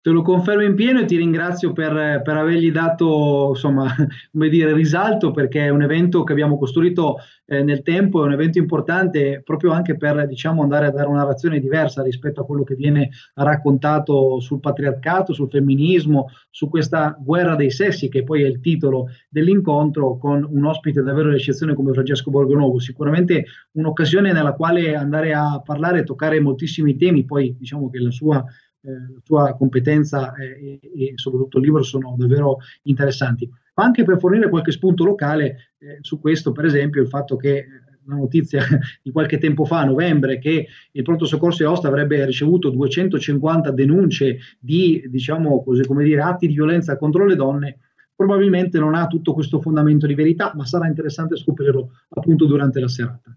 Te lo confermo in pieno e ti ringrazio per, per, avergli dato, insomma, [LAUGHS] come dire, risalto perché è un evento che abbiamo costruito eh, nel tempo, è un evento importante proprio anche per, diciamo, andare a dare una narrazione diversa rispetto a quello che viene raccontato sul patriarcato, sul femminismo, su questa guerra dei sessi che poi è il titolo dell'incontro con un ospite davvero d'eccezione come Francesco Borgonovo. Sicuramente un'occasione nella quale andare a parlare e toccare moltissimi temi, poi diciamo che la sua eh, la sua competenza e, e, soprattutto il libro sono davvero interessanti. Ma anche per fornire qualche spunto locale eh, su questo, per esempio, il fatto che eh, una notizia [LAUGHS] di qualche tempo fa, a novembre, che il pronto soccorso di Aosta avrebbe ricevuto 250 denunce di, diciamo così, come dire, atti di violenza contro le donne, probabilmente non ha tutto questo fondamento di verità, ma sarà interessante scoprirlo appunto durante la serata.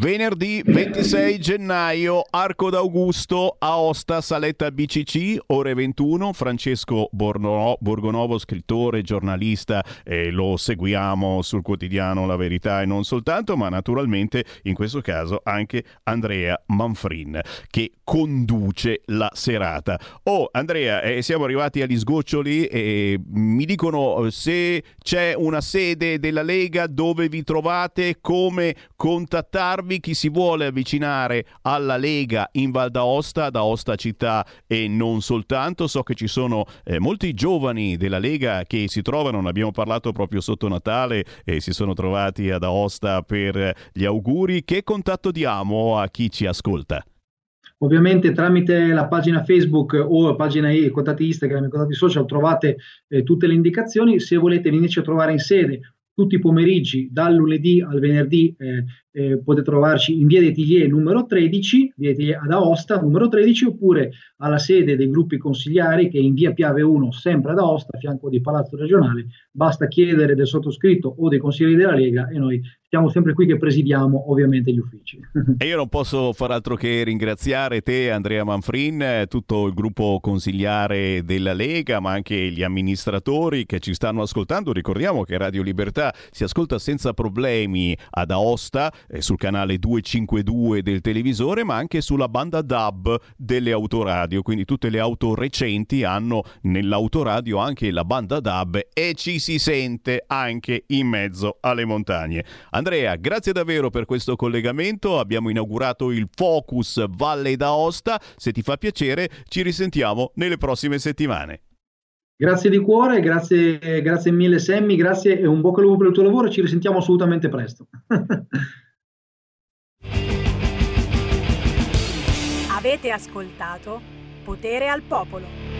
Venerdì 26 gennaio, Arco d'Augusto, Aosta, Saletta BCC, ore 21. Francesco Borgonovo, scrittore, giornalista, eh, lo seguiamo sul quotidiano La Verità e non soltanto, ma naturalmente in questo caso anche Andrea Manfrin che conduce la serata. Oh Andrea, eh, siamo arrivati agli sgoccioli e mi dicono eh, se c'è una sede della Lega dove vi trovate, come contattarvi chi si vuole avvicinare alla Lega in Val d'Aosta, d'Aosta città e non soltanto. So che ci sono eh, molti giovani della Lega che si trovano, ne abbiamo parlato proprio sotto Natale e si sono trovati ad Aosta per gli auguri. Che contatto diamo a chi ci ascolta? Ovviamente tramite la pagina Facebook o la pagina i contatti Instagram e contatti social trovate eh, tutte le indicazioni. Se volete venirci a trovare in sede tutti i pomeriggi dal lunedì al venerdì eh, eh, potete trovarci in via dei Tiglier numero 13, via dei Tiglier ad Aosta numero 13, oppure alla sede dei gruppi consigliari che è in via Piave 1, sempre ad Aosta, a fianco di Palazzo Regionale. Basta chiedere del sottoscritto o dei consiglieri della Lega e noi siamo sempre qui che presidiamo ovviamente gli uffici. E io non posso far altro che ringraziare te, Andrea Manfrin, tutto il gruppo consigliare della Lega, ma anche gli amministratori che ci stanno ascoltando. Ricordiamo che Radio Libertà si ascolta senza problemi ad Aosta, eh, sul canale 252 del televisore, ma anche sulla banda DAB delle autoradio. Quindi tutte le auto recenti hanno nell'autoradio anche la banda DAB e ci si sente anche in mezzo alle montagne. Andrea, grazie davvero per questo collegamento. Abbiamo inaugurato il Focus Valle d'Aosta. Se ti fa piacere, ci risentiamo nelle prossime settimane. Grazie di cuore, grazie, grazie mille Sammy, grazie e un bocca al lupo per il tuo lavoro. Ci risentiamo assolutamente presto. [LAUGHS] Avete ascoltato Potere al Popolo.